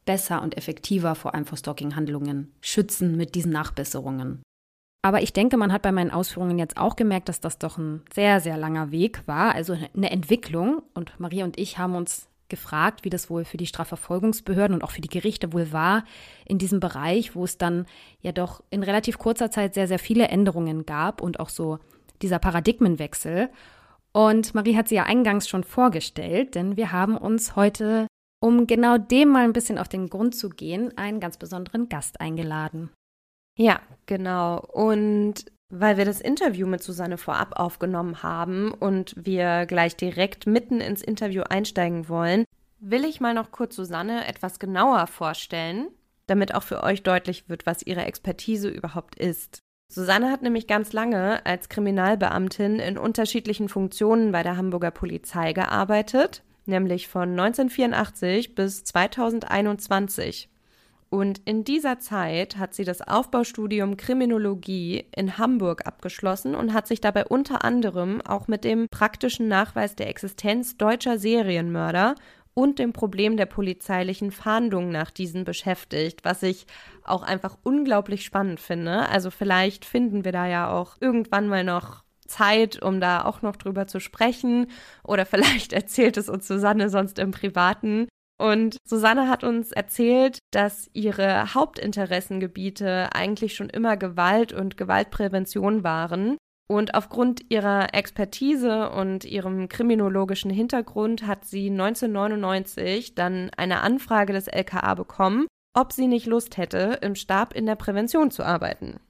besser und effektiver vor allem vor Stalking-Handlungen schützen mit diesen Nachbesserungen. Aber ich denke, man hat bei meinen Ausführungen jetzt auch gemerkt, dass das doch ein sehr, sehr langer Weg war, also eine Entwicklung. Und Maria und ich haben uns gefragt, wie das wohl für die Strafverfolgungsbehörden und auch für die Gerichte wohl war in diesem Bereich, wo es dann ja doch in relativ kurzer Zeit sehr, sehr viele Änderungen gab und auch so dieser Paradigmenwechsel. Und Marie hat sie ja eingangs schon vorgestellt, denn wir haben uns heute, um genau dem mal ein bisschen auf den Grund zu gehen, einen ganz besonderen Gast eingeladen. Ja, genau. Und weil wir das Interview mit Susanne vorab aufgenommen haben und wir gleich direkt mitten ins Interview einsteigen wollen, will ich mal noch kurz Susanne etwas genauer vorstellen, damit auch für euch deutlich wird, was ihre Expertise überhaupt ist. Susanne hat nämlich ganz lange als Kriminalbeamtin in unterschiedlichen Funktionen bei der Hamburger Polizei gearbeitet, nämlich von 1984 bis 2021. Und in dieser Zeit hat sie das Aufbaustudium Kriminologie in Hamburg abgeschlossen und hat sich dabei unter anderem auch mit dem praktischen Nachweis der Existenz deutscher Serienmörder und dem Problem der polizeilichen Fahndung nach diesen beschäftigt, was ich auch einfach unglaublich spannend finde. Also vielleicht finden wir da ja auch irgendwann mal noch Zeit, um da auch noch drüber zu sprechen. Oder vielleicht erzählt es uns Susanne sonst im Privaten. Und Susanne hat uns erzählt, dass ihre Hauptinteressengebiete eigentlich schon immer Gewalt und Gewaltprävention waren. Und aufgrund ihrer Expertise und ihrem kriminologischen Hintergrund hat sie 1999 dann eine Anfrage des LKA bekommen, ob sie nicht Lust hätte, im Stab in der Prävention zu arbeiten.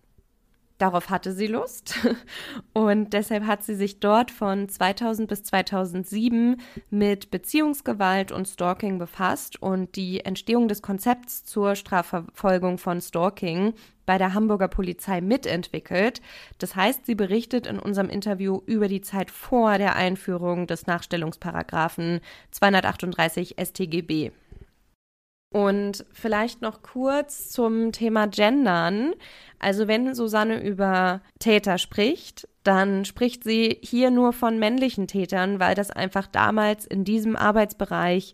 Darauf hatte sie Lust und deshalb hat sie sich dort von 2000 bis 2007 mit Beziehungsgewalt und Stalking befasst und die Entstehung des Konzepts zur Strafverfolgung von Stalking bei der Hamburger Polizei mitentwickelt. Das heißt, sie berichtet in unserem Interview über die Zeit vor der Einführung des Nachstellungsparagraphen 238 StGB. Und vielleicht noch kurz zum Thema Gendern. Also wenn Susanne über Täter spricht, dann spricht sie hier nur von männlichen Tätern, weil das einfach damals in diesem Arbeitsbereich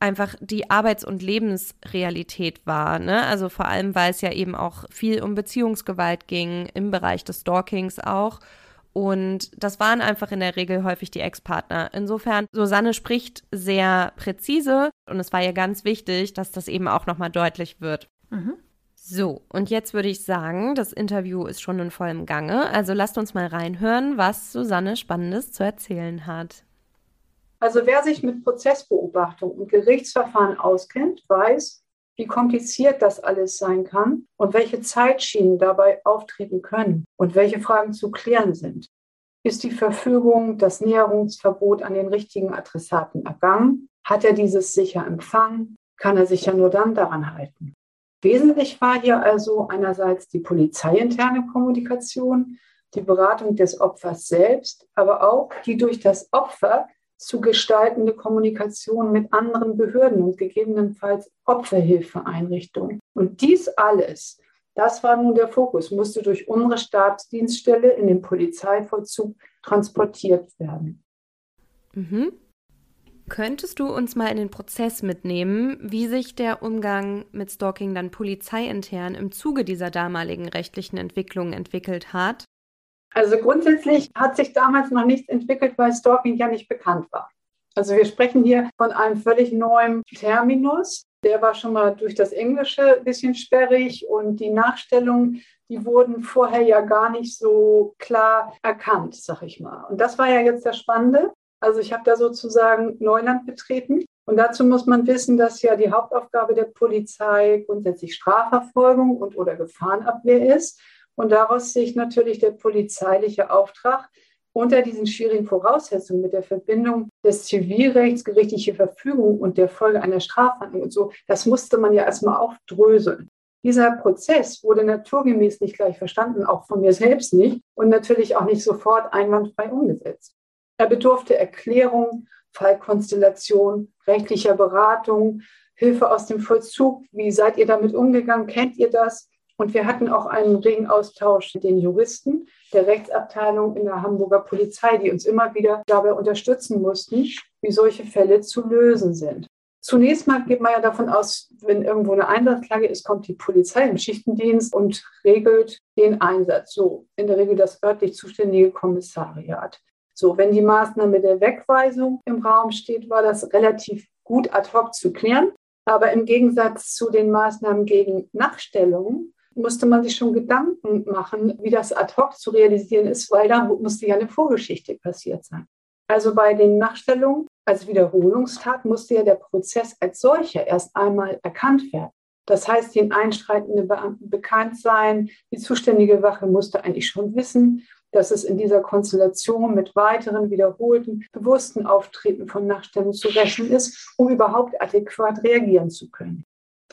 einfach die Arbeits- und Lebensrealität war. Ne? Also vor allem, weil es ja eben auch viel um Beziehungsgewalt ging, im Bereich des Stalkings auch. Und das waren einfach in der Regel häufig die Ex-Partner. Insofern, Susanne spricht sehr präzise und es war ihr ganz wichtig, dass das eben auch nochmal deutlich wird. Mhm. So, und jetzt würde ich sagen, das Interview ist schon in vollem Gange. Also lasst uns mal reinhören, was Susanne Spannendes zu erzählen hat. Also wer sich mit Prozessbeobachtung und Gerichtsverfahren auskennt, weiß, wie kompliziert das alles sein kann und welche Zeitschienen dabei auftreten können und welche Fragen zu klären sind. Ist die Verfügung, das Näherungsverbot an den richtigen Adressaten ergangen? Hat er dieses sicher empfangen? Kann er sich ja nur dann daran halten. Wesentlich war hier also einerseits die polizeiinterne Kommunikation, die Beratung des Opfers selbst, aber auch die durch das Opfer zu gestaltende Kommunikation mit anderen Behörden und gegebenenfalls Opferhilfeeinrichtungen. Und dies alles, das war nun der Fokus, musste durch unsere Staatsdienststelle in den Polizeivollzug transportiert werden. Mhm. Könntest du uns mal in den Prozess mitnehmen, wie sich der Umgang mit Stalking dann polizeiintern im Zuge dieser damaligen rechtlichen Entwicklung entwickelt hat also grundsätzlich hat sich damals noch nichts entwickelt, weil Stalking ja nicht bekannt war. Also wir sprechen hier von einem völlig neuen Terminus. Der war schon mal durch das Englische ein bisschen sperrig und die Nachstellungen, die wurden vorher ja gar nicht so klar erkannt, sag ich mal. Und das war ja jetzt das Spannende. Also ich habe da sozusagen Neuland betreten. Und dazu muss man wissen, dass ja die Hauptaufgabe der Polizei grundsätzlich Strafverfolgung und oder Gefahrenabwehr ist. Und daraus sich natürlich der polizeiliche Auftrag unter diesen schwierigen Voraussetzungen mit der Verbindung des Zivilrechts, gerichtliche Verfügung und der Folge einer Strafhandlung und so, das musste man ja erstmal aufdröseln. Dieser Prozess wurde naturgemäß nicht gleich verstanden, auch von mir selbst nicht und natürlich auch nicht sofort einwandfrei umgesetzt. Er bedurfte Erklärung, Fallkonstellation, rechtlicher Beratung, Hilfe aus dem Vollzug. Wie seid ihr damit umgegangen? Kennt ihr das? Und wir hatten auch einen regen Austausch mit den Juristen der Rechtsabteilung in der Hamburger Polizei, die uns immer wieder dabei unterstützen mussten, wie solche Fälle zu lösen sind. Zunächst mal geht man ja davon aus, wenn irgendwo eine Einsatzlage ist, kommt die Polizei im Schichtendienst und regelt den Einsatz. So, in der Regel das örtlich zuständige Kommissariat. So, wenn die Maßnahme der Wegweisung im Raum steht, war das relativ gut ad hoc zu klären. Aber im Gegensatz zu den Maßnahmen gegen Nachstellungen musste man sich schon Gedanken machen, wie das ad hoc zu realisieren ist, weil da musste ja eine Vorgeschichte passiert sein. Also bei den Nachstellungen als Wiederholungstat musste ja der Prozess als solcher erst einmal erkannt werden. Das heißt, den einschreitenden Beamten bekannt sein. Die zuständige Wache musste eigentlich schon wissen, dass es in dieser Konstellation mit weiteren wiederholten, bewussten Auftreten von Nachstellungen zu rechnen ist, um überhaupt adäquat reagieren zu können.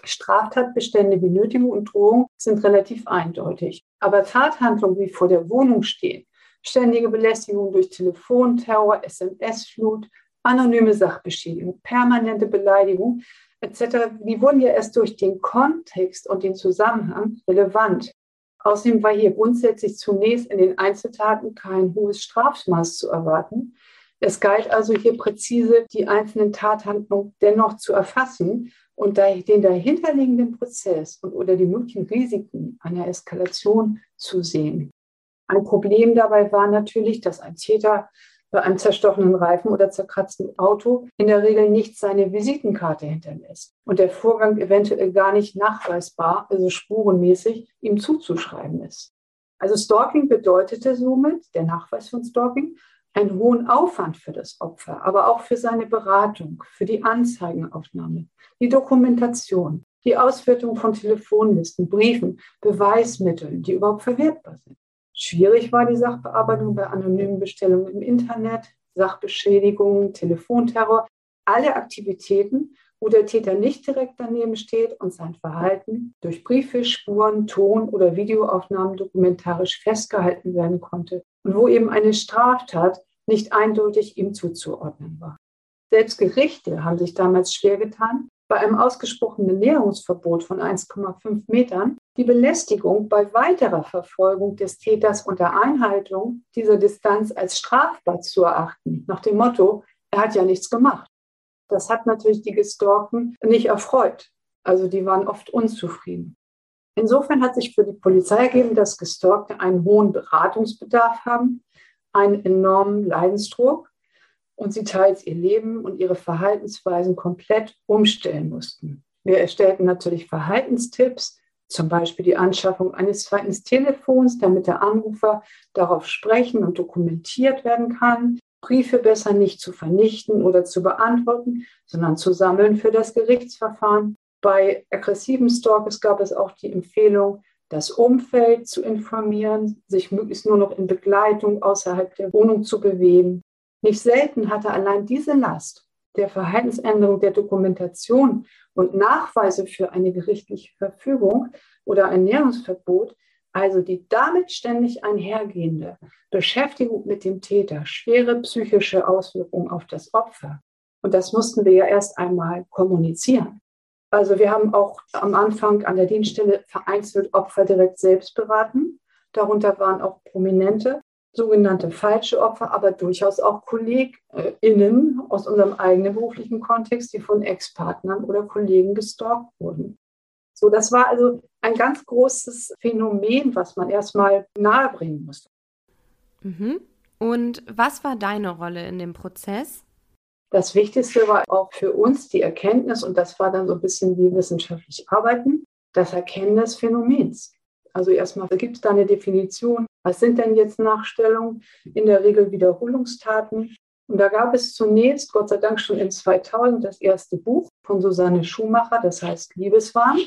Straftatbestände wie Nötigung und Drohung sind relativ eindeutig. Aber Tathandlungen wie vor der Wohnung stehen, ständige Belästigung durch Telefonterror, SMS-Flut, anonyme Sachbeschädigung, permanente Beleidigung etc., die wurden ja erst durch den Kontext und den Zusammenhang relevant. Außerdem war hier grundsätzlich zunächst in den Einzeltaten kein hohes Strafmaß zu erwarten. Es galt also hier präzise, die einzelnen Tathandlungen dennoch zu erfassen und den dahinterliegenden Prozess und oder die möglichen Risiken einer Eskalation zu sehen. Ein Problem dabei war natürlich, dass ein Täter bei einem zerstochenen Reifen oder zerkratzten Auto in der Regel nicht seine Visitenkarte hinterlässt und der Vorgang eventuell gar nicht nachweisbar, also spurenmäßig, ihm zuzuschreiben ist. Also Stalking bedeutete somit, der Nachweis von Stalking, einen hohen Aufwand für das Opfer, aber auch für seine Beratung, für die Anzeigenaufnahme, die Dokumentation, die Auswertung von Telefonlisten, Briefen, Beweismitteln, die überhaupt verwertbar sind. Schwierig war die Sachbearbeitung bei anonymen Bestellungen im Internet, Sachbeschädigungen, Telefonterror, alle Aktivitäten, wo der Täter nicht direkt daneben steht und sein Verhalten durch Briefe, Spuren, Ton- oder Videoaufnahmen dokumentarisch festgehalten werden konnte und wo eben eine Straftat nicht eindeutig ihm zuzuordnen war. Selbst Gerichte haben sich damals schwer getan, bei einem ausgesprochenen Näherungsverbot von 1,5 Metern die Belästigung bei weiterer Verfolgung des Täters unter Einhaltung dieser Distanz als strafbar zu erachten, nach dem Motto, er hat ja nichts gemacht. Das hat natürlich die Gestalkten nicht erfreut. Also die waren oft unzufrieden. Insofern hat sich für die Polizei ergeben, dass Gestalkte einen hohen Beratungsbedarf haben, einen enormen Leidensdruck und sie teils ihr Leben und ihre Verhaltensweisen komplett umstellen mussten. Wir erstellten natürlich Verhaltenstipps, zum Beispiel die Anschaffung eines zweiten Telefons, damit der Anrufer darauf sprechen und dokumentiert werden kann, Briefe besser nicht zu vernichten oder zu beantworten, sondern zu sammeln für das Gerichtsverfahren. Bei aggressiven Stalkers gab es auch die Empfehlung, das Umfeld zu informieren, sich möglichst nur noch in Begleitung außerhalb der Wohnung zu bewegen. Nicht selten hatte allein diese Last der Verhaltensänderung der Dokumentation und Nachweise für eine gerichtliche Verfügung oder ein Näherungsverbot, also die damit ständig einhergehende Beschäftigung mit dem Täter, schwere psychische Auswirkungen auf das Opfer. Und das mussten wir ja erst einmal kommunizieren. Also wir haben auch am Anfang an der Dienststelle vereinzelt Opfer direkt selbst beraten. Darunter waren auch Prominente sogenannte falsche Opfer, aber durchaus auch KollegInnen aus unserem eigenen beruflichen Kontext, die von Ex-Partnern oder Kollegen gestalkt wurden. So, das war also ein ganz großes Phänomen, was man erstmal nahebringen musste. Mhm. Und was war deine Rolle in dem Prozess? Das Wichtigste war auch für uns die Erkenntnis, und das war dann so ein bisschen wie wissenschaftlich arbeiten, das Erkennen des Phänomens. Also erstmal gibt es da eine Definition, was sind denn jetzt Nachstellungen? In der Regel Wiederholungstaten. Und da gab es zunächst, Gott sei Dank schon in 2000, das erste Buch von Susanne Schumacher, das heißt Liebeswahn.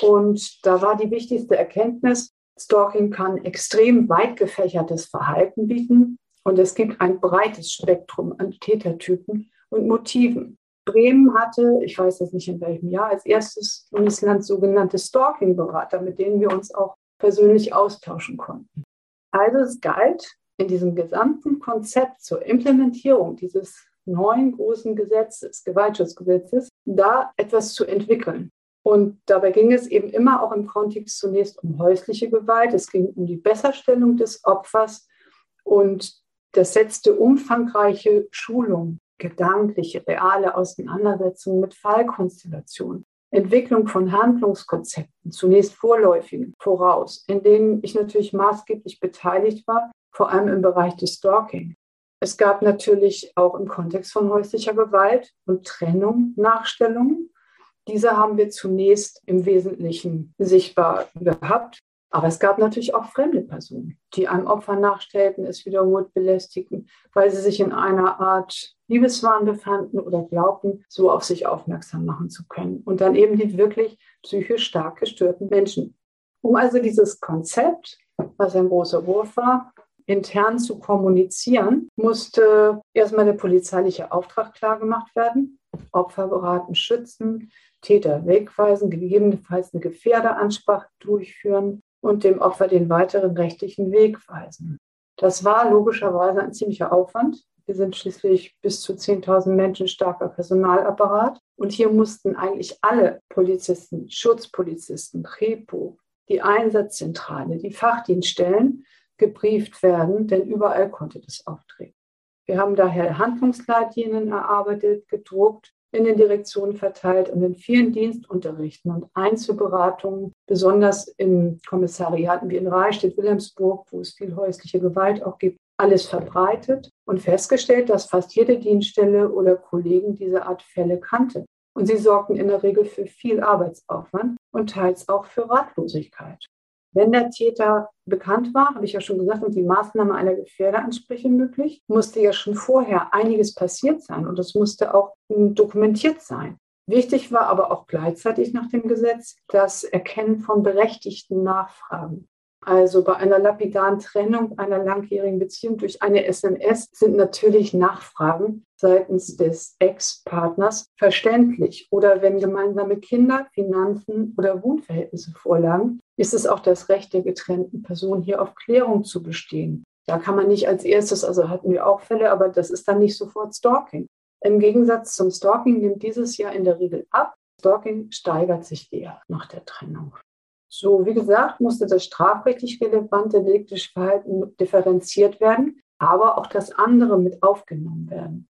Und da war die wichtigste Erkenntnis, Stalking kann extrem weit gefächertes Verhalten bieten und es gibt ein breites Spektrum an Tätertypen und Motiven. Bremen hatte, ich weiß jetzt nicht in welchem Jahr, als erstes Bundesland sogenannte Stalking-Berater, mit denen wir uns auch persönlich austauschen konnten. Also es galt in diesem gesamten Konzept zur Implementierung dieses neuen großen Gesetzes, Gewaltschutzgesetzes, da etwas zu entwickeln. Und dabei ging es eben immer auch im Kontext zunächst um häusliche Gewalt. Es ging um die Besserstellung des Opfers und das setzte umfangreiche Schulung gedankliche, reale Auseinandersetzungen mit Fallkonstellationen, Entwicklung von Handlungskonzepten, zunächst vorläufigen, voraus, in denen ich natürlich maßgeblich beteiligt war, vor allem im Bereich des Stalking. Es gab natürlich auch im Kontext von häuslicher Gewalt und Trennung Nachstellungen. Diese haben wir zunächst im Wesentlichen sichtbar gehabt. Aber es gab natürlich auch fremde Personen, die einem Opfer nachstellten, es wiederholt belästigten, weil sie sich in einer Art Liebeswahn befanden oder glaubten, so auf sich aufmerksam machen zu können. Und dann eben die wirklich psychisch stark gestörten Menschen. Um also dieses Konzept, was ein großer Wurf war, intern zu kommunizieren, musste erstmal der polizeiliche Auftrag klargemacht werden. Opfer beraten, schützen, Täter wegweisen, gegebenenfalls eine Gefährderansprache durchführen und dem Opfer den weiteren rechtlichen Weg weisen. Das war logischerweise ein ziemlicher Aufwand. Wir sind schließlich bis zu 10.000 Menschen starker Personalapparat. Und hier mussten eigentlich alle Polizisten, Schutzpolizisten, Repo, die Einsatzzentrale, die Fachdienststellen gebrieft werden, denn überall konnte das auftreten. Wir haben daher Handlungsleitlinien erarbeitet, gedruckt, in den Direktionen verteilt und in vielen Dienstunterrichten und Einzelberatungen, besonders in Kommissariaten wie in Reichstätt, Wilhelmsburg, wo es viel häusliche Gewalt auch gibt, alles verbreitet und festgestellt, dass fast jede Dienststelle oder Kollegen diese Art Fälle kannte. Und sie sorgten in der Regel für viel Arbeitsaufwand und teils auch für Ratlosigkeit. Wenn der Täter bekannt war, habe ich ja schon gesagt, und die Maßnahme einer Gefährderansprüche möglich, musste ja schon vorher einiges passiert sein und es musste auch dokumentiert sein. Wichtig war aber auch gleichzeitig nach dem Gesetz das Erkennen von berechtigten Nachfragen. Also bei einer lapidaren Trennung einer langjährigen Beziehung durch eine SMS sind natürlich Nachfragen seitens des Ex-Partners verständlich. Oder wenn gemeinsame Kinder, Finanzen oder Wohnverhältnisse vorlagen, ist es auch das Recht der getrennten Person, hier auf Klärung zu bestehen. Da kann man nicht als erstes, also hatten wir auch Fälle, aber das ist dann nicht sofort Stalking. Im Gegensatz zum Stalking nimmt dieses Jahr in der Regel ab. Stalking steigert sich eher nach der Trennung. So, wie gesagt, musste das strafrechtlich relevante deliktische Verhalten differenziert werden, aber auch das andere mit aufgenommen werden.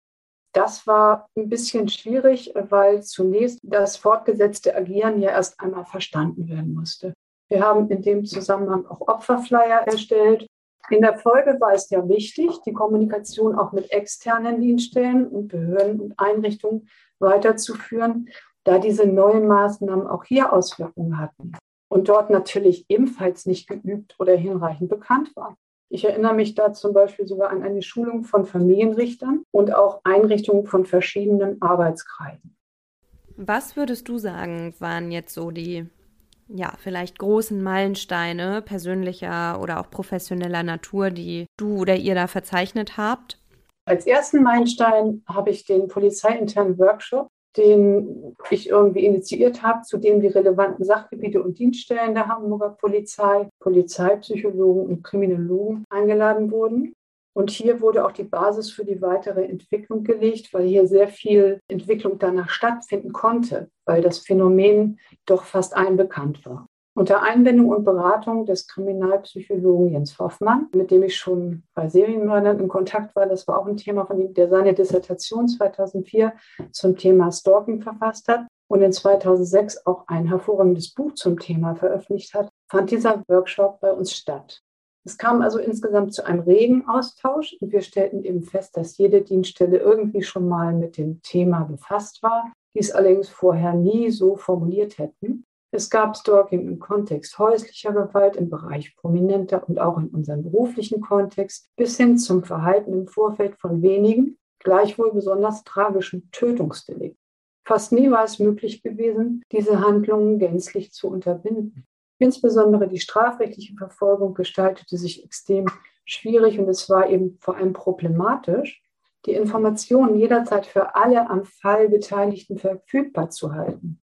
Das war ein bisschen schwierig, weil zunächst das fortgesetzte Agieren ja erst einmal verstanden werden musste. Wir haben in dem Zusammenhang auch Opferflyer erstellt. In der Folge war es ja wichtig, die Kommunikation auch mit externen Dienststellen und Behörden und Einrichtungen weiterzuführen, da diese neuen Maßnahmen auch hier Auswirkungen hatten und dort natürlich ebenfalls nicht geübt oder hinreichend bekannt war. Ich erinnere mich da zum Beispiel sogar an eine Schulung von Familienrichtern und auch Einrichtungen von verschiedenen Arbeitskreisen. Was würdest du sagen, waren jetzt so die, ja, vielleicht großen Meilensteine persönlicher oder auch professioneller Natur, die du oder ihr da verzeichnet habt? Als ersten Meilenstein habe ich den polizeiinternen Workshop den ich irgendwie initiiert habe, zu dem die relevanten Sachgebiete und Dienststellen der Hamburger Polizei, Polizeipsychologen und Kriminologen eingeladen wurden. Und hier wurde auch die Basis für die weitere Entwicklung gelegt, weil hier sehr viel Entwicklung danach stattfinden konnte, weil das Phänomen doch fast allen bekannt war. Unter Einbindung und Beratung des Kriminalpsychologen Jens Hoffmann, mit dem ich schon bei Serienmördern in Kontakt war, das war auch ein Thema von ihm, der seine Dissertation 2004 zum Thema Stalking verfasst hat und in 2006 auch ein hervorragendes Buch zum Thema veröffentlicht hat, fand dieser Workshop bei uns statt. Es kam also insgesamt zu einem regen Austausch und wir stellten eben fest, dass jede Dienststelle irgendwie schon mal mit dem Thema befasst war, dies allerdings vorher nie so formuliert hätten. Es gab Stalking im Kontext häuslicher Gewalt, im Bereich prominenter und auch in unserem beruflichen Kontext, bis hin zum Verhalten im Vorfeld von wenigen, gleichwohl besonders tragischen Tötungsdelikten. Fast nie war es möglich gewesen, diese Handlungen gänzlich zu unterbinden. Insbesondere die strafrechtliche Verfolgung gestaltete sich extrem schwierig und es war eben vor allem problematisch, die Informationen jederzeit für alle am Fall Beteiligten verfügbar zu halten.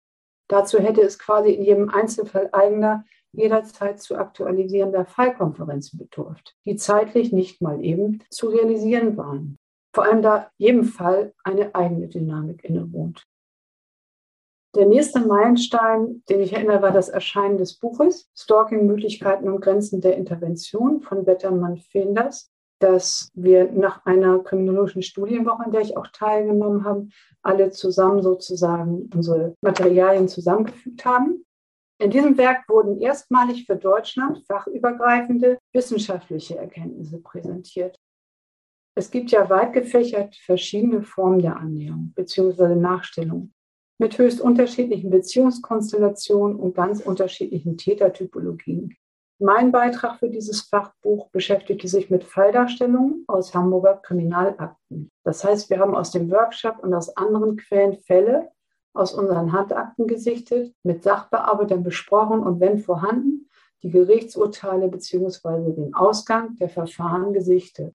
Dazu hätte es quasi in jedem Einzelfall eigener, jederzeit zu aktualisierender Fallkonferenzen bedurft, die zeitlich nicht mal eben zu realisieren waren. Vor allem da jedem Fall eine eigene Dynamik innewohnt. Der nächste Meilenstein, den ich erinnere, war das Erscheinen des Buches Stalking Möglichkeiten und Grenzen der Intervention von Bettermann Fenders. dass wir nach einer kriminologischen Studienwoche, an der ich auch teilgenommen habe, alle zusammen sozusagen unsere Materialien zusammengefügt haben. In diesem Werk wurden erstmalig für Deutschland fachübergreifende wissenschaftliche Erkenntnisse präsentiert. Es gibt ja weit gefächert verschiedene Formen der Annäherung bzw. Nachstellung mit höchst unterschiedlichen Beziehungskonstellationen und ganz unterschiedlichen Tätertypologien. Mein Beitrag für dieses Fachbuch beschäftigte sich mit Falldarstellungen aus Hamburger Kriminalakten. Das heißt, wir haben aus dem Workshop und aus anderen Quellen Fälle aus unseren Handakten gesichtet, mit Sachbearbeitern besprochen und wenn vorhanden, die Gerichtsurteile bzw. den Ausgang der Verfahren gesichtet.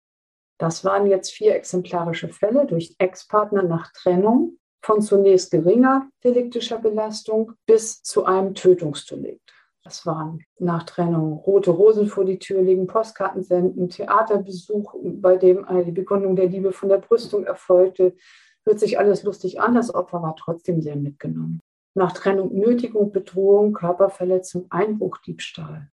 Das waren jetzt vier exemplarische Fälle durch Ex-Partner nach Trennung von zunächst geringer deliktischer Belastung bis zu einem Tötungsdelikt. Das waren nach Trennung rote Rosen vor die Tür legen, Postkarten senden, Theaterbesuch, bei dem die Begründung der Liebe von der Brüstung erfolgte. Hört sich alles lustig an, das Opfer war trotzdem sehr mitgenommen. Nach Trennung Nötigung, Bedrohung, Körperverletzung, Einbruch, Diebstahl.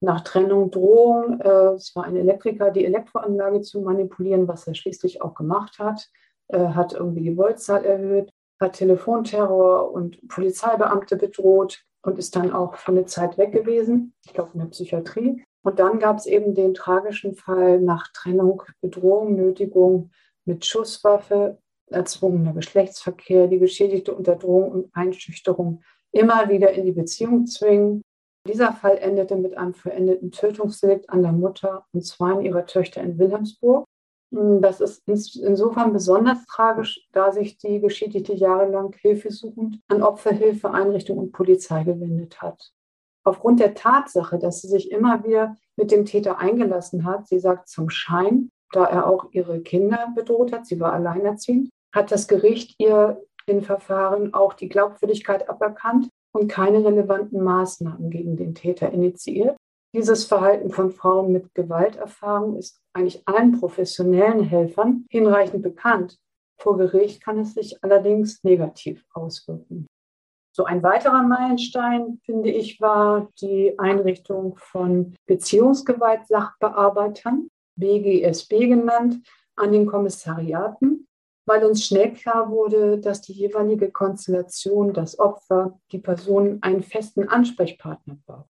Nach Trennung Drohung, äh, es war ein Elektriker, die Elektroanlage zu manipulieren, was er schließlich auch gemacht hat hat irgendwie die Voltzahl erhöht, hat Telefonterror und Polizeibeamte bedroht und ist dann auch für eine Zeit weg gewesen, ich glaube in der Psychiatrie. Und dann gab es eben den tragischen Fall nach Trennung, Bedrohung, Nötigung mit Schusswaffe, erzwungener Geschlechtsverkehr, die Geschädigte unter Drohung und Einschüchterung immer wieder in die Beziehung zwingen. Dieser Fall endete mit einem verendeten Tötungsdelikt an der Mutter und zwei ihrer Töchter in Wilhelmsburg. Hm, das ist insofern besonders tragisch, da sich die Geschädigte jahrelang hilfesuchend an Opferhilfeeinrichtungen und Polizei gewendet hat. Aufgrund der Tatsache, dass sie sich immer wieder mit dem Täter eingelassen hat, sie sagt zum Schein, da er auch ihre Kinder bedroht hat, sie war alleinerziehend, hat das Gericht ihr in Verfahren auch die Glaubwürdigkeit aberkannt und keine relevanten Maßnahmen gegen den Täter initiiert. Dieses Verhalten von Frauen mit Gewalterfahrung ist eigentlich allen professionellen Helfern hinreichend bekannt. Vor Gericht kann es sich allerdings negativ auswirken. So ein weiterer Meilenstein, finde ich, war die Einrichtung von Beziehungsgewalt-Sachbearbeitern, BGSB genannt, an den Kommissariaten, weil uns schnell klar wurde, dass die jeweilige Konstellation, das Opfer, die Person einen festen Ansprechpartner braucht.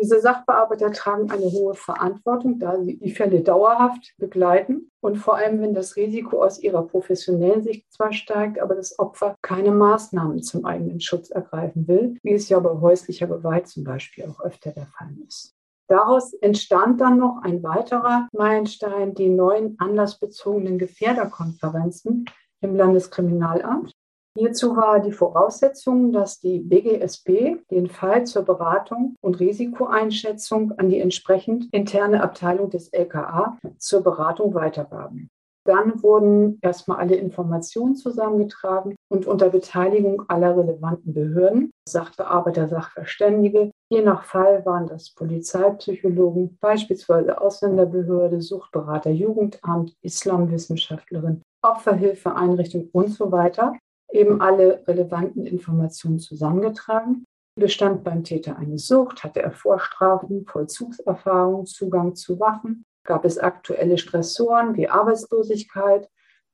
Diese Sachbearbeiter tragen eine hohe Verantwortung, da sie die Fälle dauerhaft begleiten und vor allem, wenn das Risiko aus ihrer professionellen Sicht zwar steigt, aber das Opfer keine Maßnahmen zum eigenen Schutz ergreifen will, wie es ja bei häuslicher Gewalt zum Beispiel auch öfter der Fall ist. Daraus entstand dann noch ein weiterer Meilenstein, die neuen anlassbezogenen Gefährderkonferenzen im Landeskriminalamt. Hierzu war die Voraussetzung, dass die BGSB den Fall zur Beratung und Risikoeinschätzung an die entsprechend interne Abteilung des LKA zur Beratung weitergaben. Dann wurden erstmal alle Informationen zusammengetragen und unter Beteiligung aller relevanten Behörden, Sachbearbeiter, Sachverständige, je nach Fall waren das Polizeipsychologen, beispielsweise Ausländerbehörde, Suchtberater, Jugendamt, Islamwissenschaftlerin, Opferhilfeeinrichtung und so weiter eben alle relevanten Informationen zusammengetragen. Bestand beim Täter eine Sucht, hatte er Vorstrafen, Vollzugserfahrung, Zugang zu Waffen, gab es aktuelle Stressoren wie Arbeitslosigkeit,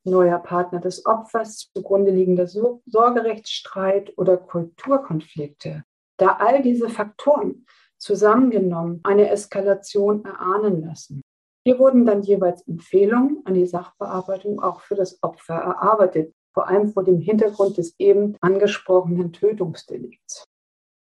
neuer Partner des Opfers, zugrunde liegender Sorgerechtsstreit oder Kulturkonflikte. Da all diese Faktoren zusammengenommen eine Eskalation erahnen lassen. Hier wurden dann jeweils Empfehlungen an die Sachbearbeitung auch für das Opfer erarbeitet, vor allem vor dem Hintergrund des eben angesprochenen Tötungsdelikts.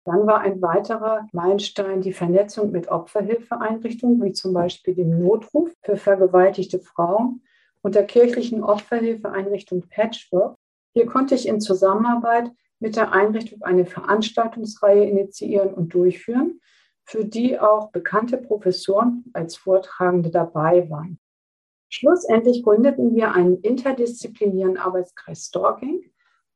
Dann war ein weiterer Meilenstein die Vernetzung mit Opferhilfeeinrichtungen, wie zum Beispiel dem Notruf für vergewaltigte Frauen und der kirchlichen Opferhilfeeinrichtung Patchwork. Hier konnte ich in Zusammenarbeit mit der Einrichtung eine Veranstaltungsreihe initiieren und durchführen, für die auch bekannte Professoren als Vortragende dabei waren. Schlussendlich gründeten wir einen interdisziplinären Arbeitskreis Stalking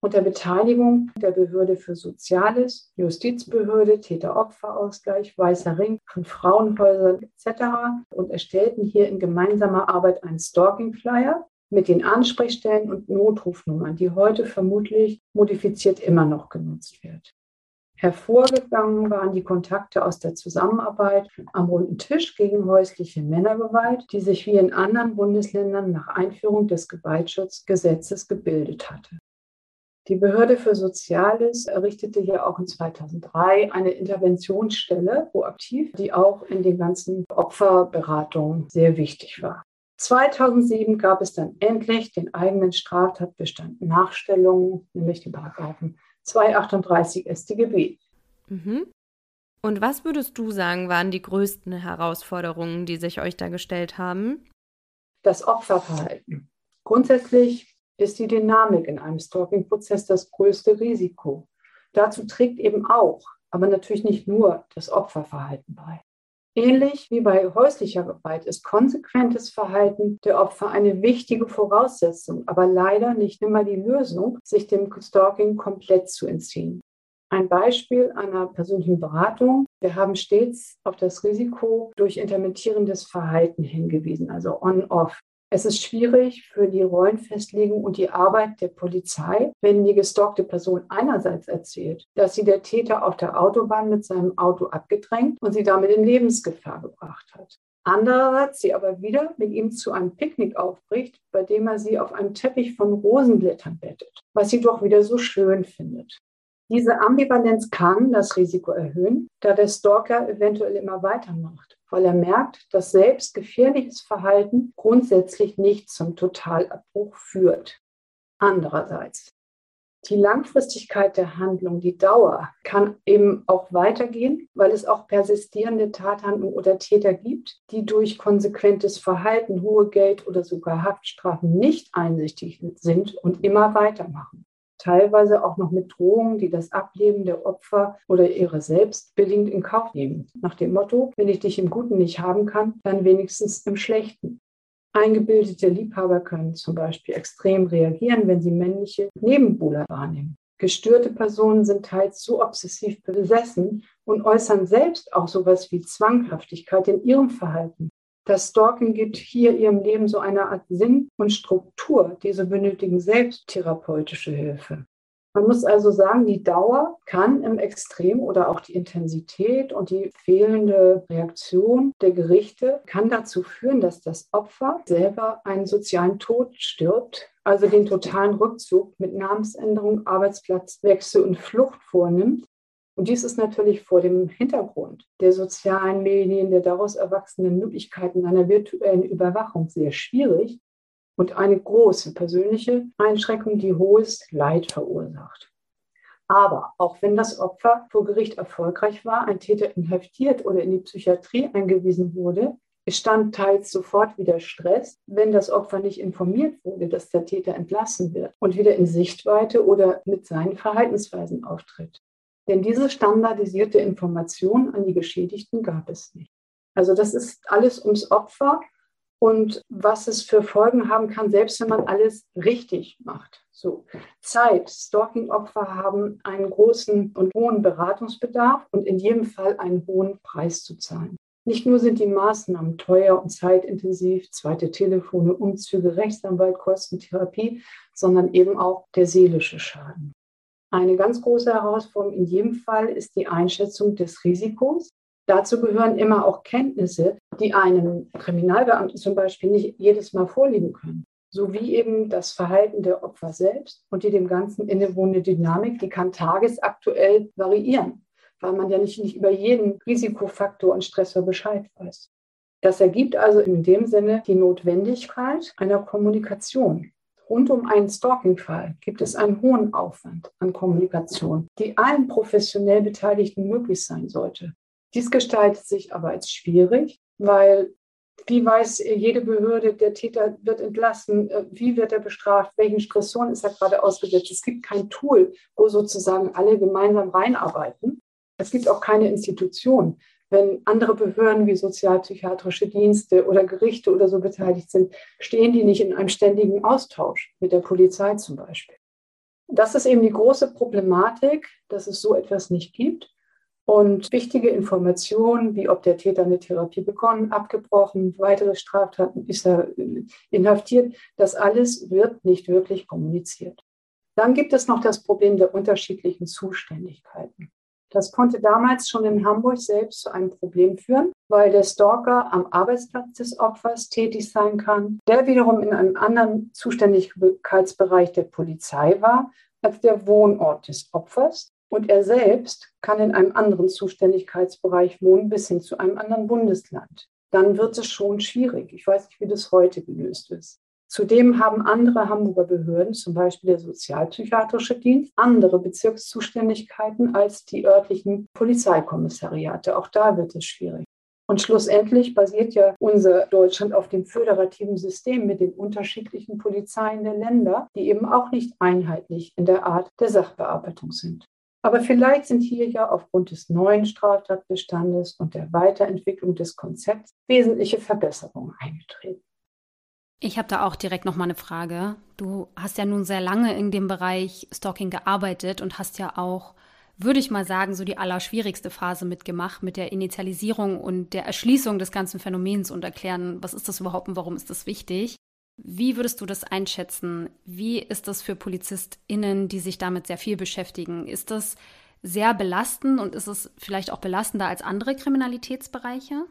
unter Beteiligung der Behörde für Soziales, Justizbehörde, Täter-Opfer-Ausgleich, Weißer Ring von Frauenhäusern etc. und erstellten hier in gemeinsamer Arbeit einen Stalking-Flyer mit den Ansprechstellen und Notrufnummern, die heute vermutlich modifiziert immer noch genutzt wird. Hervorgegangen waren die Kontakte aus der Zusammenarbeit am runden Tisch gegen häusliche Männergewalt, die sich wie in anderen Bundesländern nach Einführung des Gewaltschutzgesetzes gebildet hatte. Die Behörde für Soziales errichtete ja auch in 2003 eine Interventionsstelle proaktiv, die auch in den ganzen Opferberatungen sehr wichtig war. 2007 gab es dann endlich den eigenen Straftatbestand Nachstellung, nämlich den Paragraphen 238 StGB. Mhm. Und was würdest du sagen, waren die größten Herausforderungen, die sich euch da gestellt haben? Das Opferverhalten. Grundsätzlich ist die Dynamik in einem Stalking-Prozess das größte Risiko. Dazu trägt eben auch, aber natürlich nicht nur, das Opferverhalten bei. Ähnlich wie bei häuslicher Gewalt ist konsequentes Verhalten der Opfer eine wichtige Voraussetzung, aber leider nicht immer die Lösung, sich dem Stalking komplett zu entziehen. Ein Beispiel einer persönlichen Beratung. Wir haben stets auf das Risiko durch intermittierendes Verhalten hingewiesen, also on-off. Es ist schwierig für die Rollenfestlegung und die Arbeit der Polizei, wenn die gestalkte Person einerseits erzählt, dass sie der Täter auf der Autobahn mit seinem Auto abgedrängt und sie damit in Lebensgefahr gebracht hat. Andererseits sie aber wieder mit ihm zu einem Picknick aufbricht, bei dem er sie auf einem Teppich von Rosenblättern bettet, was sie doch wieder so schön findet. Diese Ambivalenz kann das Risiko erhöhen, da der Stalker eventuell immer weitermacht weil er merkt, dass selbst gefährliches Verhalten grundsätzlich nicht zum Totalabbruch führt. Andererseits, die Langfristigkeit der Handlung, die Dauer, kann eben auch weitergehen, weil es auch persistierende Tathandlungen oder Täter gibt, die durch konsequentes Verhalten, hohe Geld- oder sogar Haftstrafen nicht einsichtig sind und immer weitermachen teilweise auch noch mit Drohungen, die das Ableben der Opfer oder ihre selbst billigend in Kauf nehmen. Nach dem Motto, wenn ich dich im Guten nicht haben kann, dann wenigstens im Schlechten. Eingebildete Liebhaber können zum Beispiel extrem reagieren, wenn sie männliche Nebenbuhler wahrnehmen. Gestörte Personen sind teils so obsessiv besessen und äußern selbst auch sowas wie Zwanghaftigkeit in ihrem Verhalten. Das Stalking gibt hier ihrem Leben so eine Art Sinn und Struktur. Diese benötigen selbst therapeutische Hilfe. Man muss also sagen, die Dauer kann im Extrem oder auch die Intensität und die fehlende Reaktion der Gerichte kann dazu führen, dass das Opfer selber einen sozialen Tod stirbt, also den totalen Rückzug mit Namensänderung, Arbeitsplatzwechsel und Flucht vornimmt und dies ist natürlich vor dem Hintergrund der sozialen Medien, der daraus erwachsenen Möglichkeiten einer virtuellen Überwachung sehr schwierig und eine große persönliche Einschränkung, die hohes Leid verursacht. Aber auch wenn das Opfer vor Gericht erfolgreich war, ein Täter inhaftiert oder in die Psychiatrie eingewiesen wurde, stand teils sofort wieder Stress, wenn das Opfer nicht informiert wurde, dass der Täter entlassen wird und wieder in Sichtweite oder mit seinen Verhaltensweisen auftritt. Denn diese standardisierte Information an die Geschädigten gab es nicht. Also das ist alles ums Opfer und was es für Folgen haben kann, selbst wenn man alles richtig macht. So Zeit. Stalking-Opfer haben einen großen und hohen Beratungsbedarf und in jedem Fall einen hohen Preis zu zahlen. Nicht nur sind die Maßnahmen teuer und zeitintensiv, zweite Telefone, Umzüge, Rechtsanwalt, Kosten, Therapie, sondern eben auch der seelische Schaden. Eine ganz große Herausforderung in jedem Fall ist die Einschätzung des Risikos. Dazu gehören immer auch Kenntnisse, die einem Kriminalbeamten zum Beispiel nicht jedes Mal vorliegen können. Sowie eben das Verhalten der Opfer selbst und die dem Ganzen innewohnende Dynamik, die kann tagesaktuell variieren, weil man ja nicht, nicht über jeden Risikofaktor und Stressor Bescheid weiß. Das ergibt also in dem Sinne die Notwendigkeit einer Kommunikation Rund um einen Stalking-Fall gibt es einen hohen Aufwand an Kommunikation, die allen professionell Beteiligten möglich sein sollte. Dies gestaltet sich aber als schwierig, weil wie weiß jede Behörde, der Täter wird entlassen, äh, wie wird er bestraft, welchen Stressoren ist er gerade ausgesetzt. Es gibt kein Tool, wo sozusagen alle gemeinsam reinarbeiten. Es gibt auch keine Institution, wenn andere Behörden wie sozialpsychiatrische Dienste oder Gerichte oder so beteiligt sind, stehen die nicht in einem ständigen Austausch mit der Polizei zum Beispiel. Das ist eben die große Problematik, dass es so etwas nicht gibt. Und wichtige Informationen, wie ob der Täter eine Therapie begonnen, abgebrochen, weitere Straftaten, ist er inhaftiert, das alles wird nicht wirklich kommuniziert. Dann gibt es noch das Problem der unterschiedlichen Zuständigkeiten. Das konnte damals schon in Hamburg selbst zu einem Problem führen, weil der Stalker am Arbeitsplatz des Opfers tätig sein kann, der wiederum in einem anderen Zuständigkeitsbereich der Polizei war als der Wohnort des Opfers. Und er selbst kann in einem anderen Zuständigkeitsbereich wohnen, bis hin zu einem anderen Bundesland. Dann wird es schon schwierig. Ich weiß nicht, wie das heute gelöst ist. Zudem haben andere Hamburger Behörden, zum Beispiel der Sozialpsychiatrische Dienst, andere Bezirkszuständigkeiten als die örtlichen Polizeikommissariate. Auch da wird es schwierig. Und schlussendlich basiert ja unser Deutschland auf dem föderativen System mit den unterschiedlichen Polizeien der Länder, die eben auch nicht einheitlich in der Art der Sachbearbeitung sind. Aber vielleicht sind hier ja aufgrund des neuen Straftatbestandes und der Weiterentwicklung des Konzepts wesentliche Verbesserungen eingetreten. Ich habe da auch direkt noch mal eine Frage. Du hast ja nun sehr lange in dem Bereich Stalking gearbeitet und hast ja auch würde ich mal sagen, so die allerschwierigste Phase mitgemacht mit der Initialisierung und der Erschließung des ganzen Phänomens und erklären, was ist das überhaupt und warum ist das wichtig. Wie würdest du das einschätzen? Wie ist das für PolizistInnen, die sich damit sehr viel beschäftigen? Ist das sehr belastend und ist es vielleicht auch belastender als andere Kriminalitätsbereiche?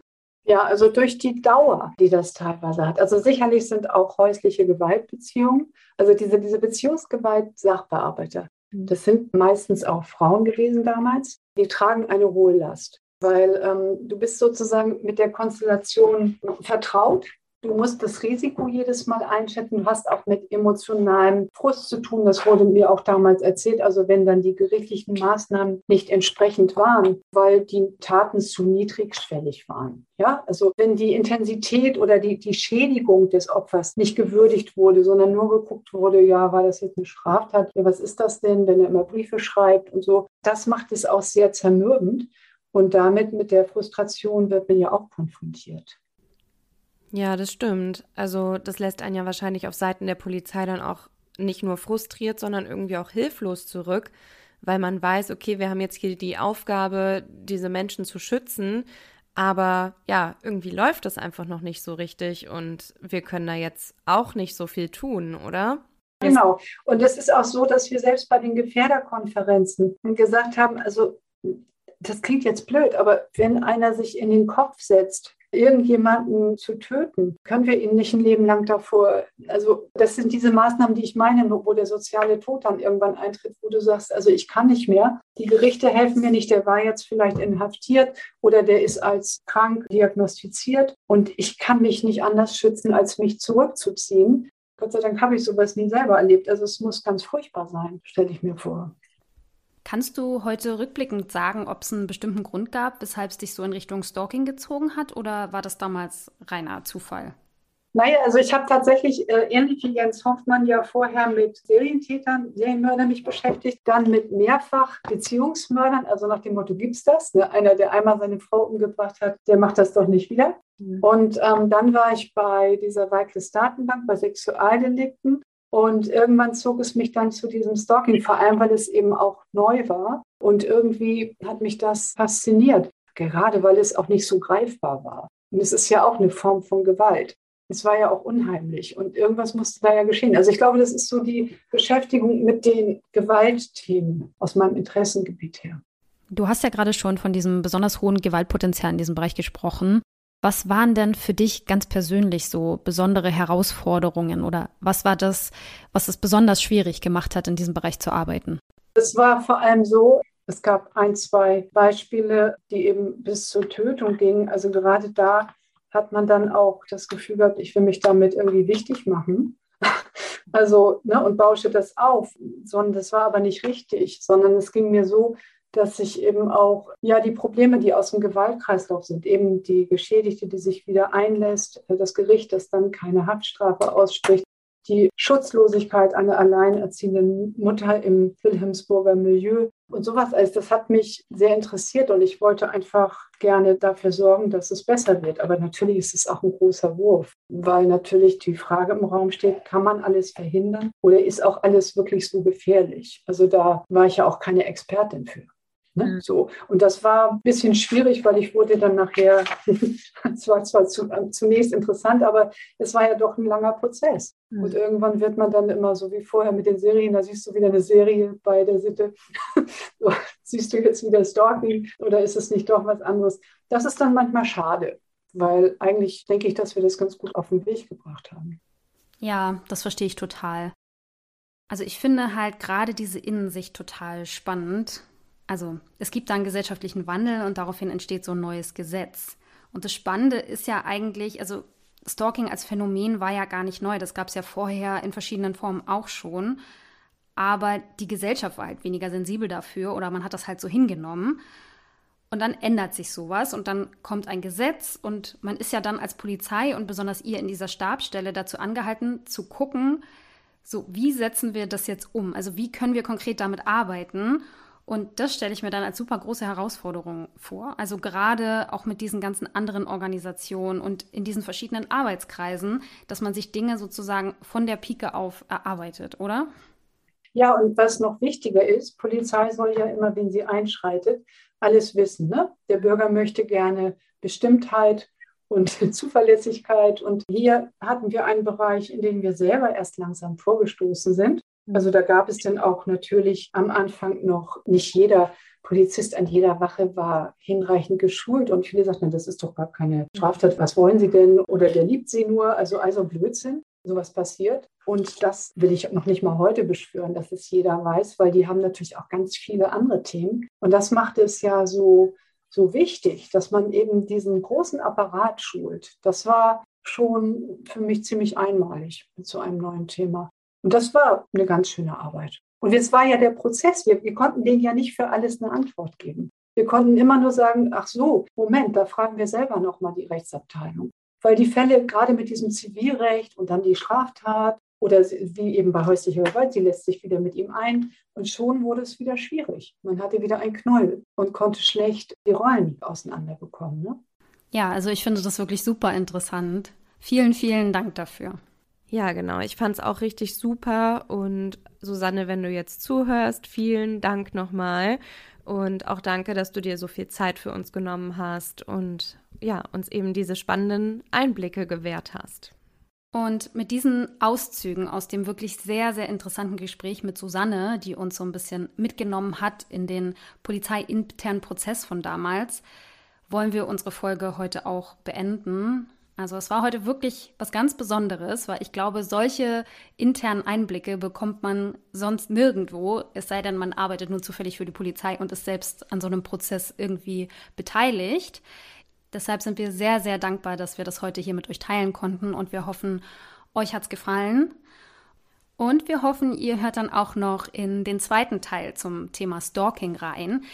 Ja, also durch die Dauer, die das teilweise hat. Also sicherlich sind auch häusliche Gewaltbeziehungen, also diese, diese Beziehungsgewalt Sachbearbeiter. Mhm. Das sind meistens auch Frauen gewesen damals. Die tragen eine hohe Last, weil ähm, du bist sozusagen mit der Konstellation vertraut. Du musst das Risiko jedes Mal einschätzen. Du hast auch mit emotionalem Frust zu tun. Das wurde mir auch damals erzählt. Also wenn dann die gerichtlichen Maßnahmen nicht entsprechend waren, weil die Taten zu niedrigschwellig waren. Ja, also wenn die Intensität oder die, die Schädigung des Opfers nicht gewürdigt wurde, sondern nur geguckt wurde, ja, war das jetzt eine Straftat? Ja, was ist das denn, wenn er immer Briefe schreibt und so? Das macht es auch sehr zermürbend. Und damit mit der Frustration wird man ja auch konfrontiert. Ja, das stimmt. Also das lässt einen ja wahrscheinlich auf Seiten der Polizei dann auch nicht nur frustriert, sondern irgendwie auch hilflos zurück, weil man weiß, okay, wir haben jetzt hier die Aufgabe, diese Menschen zu schützen, aber ja, irgendwie läuft das einfach noch nicht so richtig und wir können da jetzt auch nicht so viel tun, oder? Genau. Und es ist auch so, dass wir selbst bei den Gefährderkonferenzen gesagt haben, also das klingt jetzt blöd, aber wenn einer sich in den Kopf setzt, irgendjemanden zu töten, können wir ihn nicht ein Leben lang davor. Also das sind diese Maßnahmen, die ich meine, wo der soziale Tod dann irgendwann eintritt, wo du sagst, also ich kann nicht mehr. Die Gerichte helfen mir nicht. Der war jetzt vielleicht inhaftiert oder der ist als krank diagnostiziert und ich kann mich nicht anders schützen, als mich zurückzuziehen. Gott sei Dank habe ich sowas nie selber erlebt. Also es muss ganz furchtbar sein, stelle ich mir vor. Kannst du heute rückblickend sagen, ob es einen bestimmten Grund gab, weshalb es dich so in Richtung Stalking gezogen hat oder war das damals reiner Zufall? Naja, also ich habe tatsächlich äh, ähnlich wie Jens Hoffmann ja vorher mit Serientätern, Serienmördern mich beschäftigt, dann mit mehrfach Beziehungsmördern, also nach dem Motto, gibt's das? Ne? Einer, der einmal seine Frau umgebracht hat, der macht das doch nicht wieder. Mhm. Und ähm, dann war ich bei dieser Weikles Datenbank bei Sexualdelikten und irgendwann zog es mich dann zu diesem Stalking, vor allem weil es eben auch neu war. Und irgendwie hat mich das fasziniert, gerade weil es auch nicht so greifbar war. Und es ist ja auch eine Form von Gewalt. Es war ja auch unheimlich und irgendwas musste da ja geschehen. Also ich glaube, das ist so die Beschäftigung mit den Gewaltthemen aus meinem Interessengebiet her. Du hast ja gerade schon von diesem besonders hohen Gewaltpotenzial in diesem Bereich gesprochen. Was waren denn für dich ganz persönlich so besondere Herausforderungen oder was war das, was es besonders schwierig gemacht hat, in diesem Bereich zu arbeiten? Es war vor allem so, es gab ein, zwei Beispiele, die eben bis zur Tötung gingen. Also gerade da hat man dann auch das Gefühl gehabt, ich will mich damit irgendwie wichtig machen. Also, ne, und bausche das auf. Sondern das war aber nicht richtig, sondern es ging mir so, dass sich eben auch ja die Probleme, die aus dem Gewaltkreislauf sind, eben die Geschädigte, die sich wieder einlässt, äh, das Gericht, das dann keine Haftstrafe ausspricht, die Schutzlosigkeit einer alleinerziehenden Mutter im Wilhelmsburger Milieu und sowas alles, das hat mich sehr interessiert und ich wollte einfach gerne dafür sorgen, dass es besser wird. Aber natürlich ist es auch ein großer Wurf, weil natürlich die Frage im Raum steht, kann man alles verhindern oder ist auch alles wirklich so gefährlich? Also da war ich ja auch keine Expertin für. Ne? Mhm. So. Und das war ein bisschen schwierig, weil ich wurde dann nachher, es war zwar zu, zunächst interessant, aber es war ja doch ein langer Prozess. Mhm. Und irgendwann wird man dann immer so wie vorher mit den Serien, da siehst du wieder eine Serie bei der Sitte, so, siehst du jetzt wieder Stalking oder ist es nicht doch was anderes? Das ist dann manchmal schade, weil eigentlich denke ich, dass wir das ganz gut auf den Weg gebracht haben. Ja, das verstehe ich total. Also ich finde halt gerade diese Innensicht total spannend, also es gibt da einen gesellschaftlichen Wandel und daraufhin entsteht so ein neues Gesetz. Und das Spannende ist ja eigentlich, also Stalking als Phänomen war ja gar nicht neu. Das gab es ja vorher in verschiedenen Formen auch schon. Aber die Gesellschaft war halt weniger sensibel dafür oder man hat das halt so hingenommen. Und dann ändert sich sowas und dann kommt ein Gesetz und man ist ja dann als Polizei und besonders ihr in dieser Stabstelle dazu angehalten zu gucken, so wie setzen wir das jetzt um? Also wie können wir konkret damit arbeiten? Und das stelle ich mir dann als super große Herausforderung vor. Also gerade auch mit diesen ganzen anderen Organisationen und in diesen verschiedenen Arbeitskreisen, dass man sich Dinge sozusagen von der Pike auf erarbeitet, oder? Ja, und was noch wichtiger ist, Polizei soll ja immer, wenn sie einschreitet, alles wissen. Ne? Der Bürger möchte gerne Bestimmtheit und Zuverlässigkeit. Und hier hatten wir einen Bereich, in den wir selber erst langsam vorgestoßen sind. Also da gab es dann auch natürlich am Anfang noch nicht jeder Polizist an jeder Wache war hinreichend geschult und viele sagten, das ist doch gar keine Straftat. Was wollen Sie denn? Oder der liebt Sie nur. Also also Blödsinn. Sowas passiert. Und das will ich noch nicht mal heute beschwören, dass es jeder weiß, weil die haben natürlich auch ganz viele andere Themen. Und das macht es ja so, so wichtig, dass man eben diesen großen Apparat schult. Das war schon für mich ziemlich einmalig so einem neuen Thema. Und das war eine ganz schöne Arbeit. Und jetzt war ja der Prozess, wir, wir konnten denen ja nicht für alles eine Antwort geben. Wir konnten immer nur sagen, ach so, Moment, da fragen wir selber nochmal die Rechtsabteilung. Weil die Fälle gerade mit diesem Zivilrecht und dann die Straftat oder wie eben bei häuslicher Gewalt, sie lässt sich wieder mit ihm ein und schon wurde es wieder schwierig. Man hatte wieder ein Knäuel und konnte schlecht die Rollen auseinanderbekommen. Ne? Ja, also ich finde das wirklich super interessant. Vielen, vielen Dank dafür. Ja, genau. Ich fand es auch richtig super. Und Susanne, wenn du jetzt zuhörst, vielen Dank nochmal. Und auch danke, dass du dir so viel Zeit für uns genommen hast und ja, uns eben diese spannenden Einblicke gewährt hast. Und mit diesen Auszügen aus dem wirklich sehr, sehr interessanten Gespräch mit Susanne, die uns so ein bisschen mitgenommen hat in den polizeiinternen Prozess von damals, wollen wir unsere Folge heute auch beenden. Also es war heute wirklich was ganz Besonderes, weil ich glaube, solche internen Einblicke bekommt man sonst nirgendwo, es sei denn, man arbeitet nur zufällig für die Polizei und ist selbst an so einem Prozess irgendwie beteiligt. Deshalb sind wir sehr, sehr dankbar, dass wir das heute hier mit euch teilen konnten und wir hoffen, euch hat es gefallen. Und wir hoffen, ihr hört dann auch noch in den zweiten Teil zum Thema Stalking rein.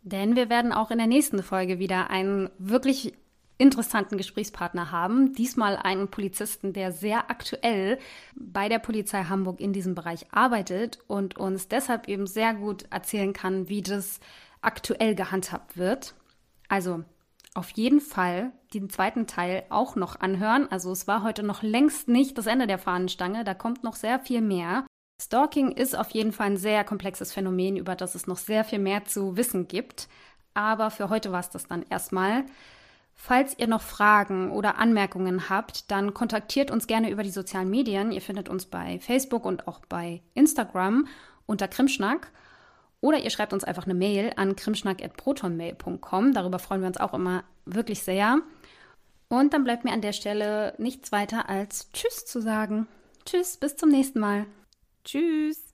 Denn wir werden auch in der nächsten Folge wieder einen wirklich interessanten Gesprächspartner haben. Diesmal einen Polizisten, der sehr aktuell bei der Polizei Hamburg in diesem Bereich arbeitet und uns deshalb eben sehr gut erzählen kann, wie das aktuell gehandhabt wird. Also auf jeden Fall den zweiten Teil auch noch anhören. Also es war heute noch längst nicht das Ende der Fahnenstange, da kommt noch sehr viel mehr. Stalking ist auf jeden Fall ein sehr komplexes Phänomen, über das es noch sehr viel mehr zu wissen gibt. Aber für heute war es das dann erstmal. Falls ihr noch Fragen oder Anmerkungen habt, dann kontaktiert uns gerne über die sozialen Medien. Ihr findet uns bei Facebook und auch bei Instagram unter Krimschnack. Oder ihr schreibt uns einfach eine Mail an krimschnack.protonmail.com. Darüber freuen wir uns auch immer wirklich sehr. Und dann bleibt mir an der Stelle nichts weiter als Tschüss zu sagen. Tschüss, bis zum nächsten Mal. Tschüss.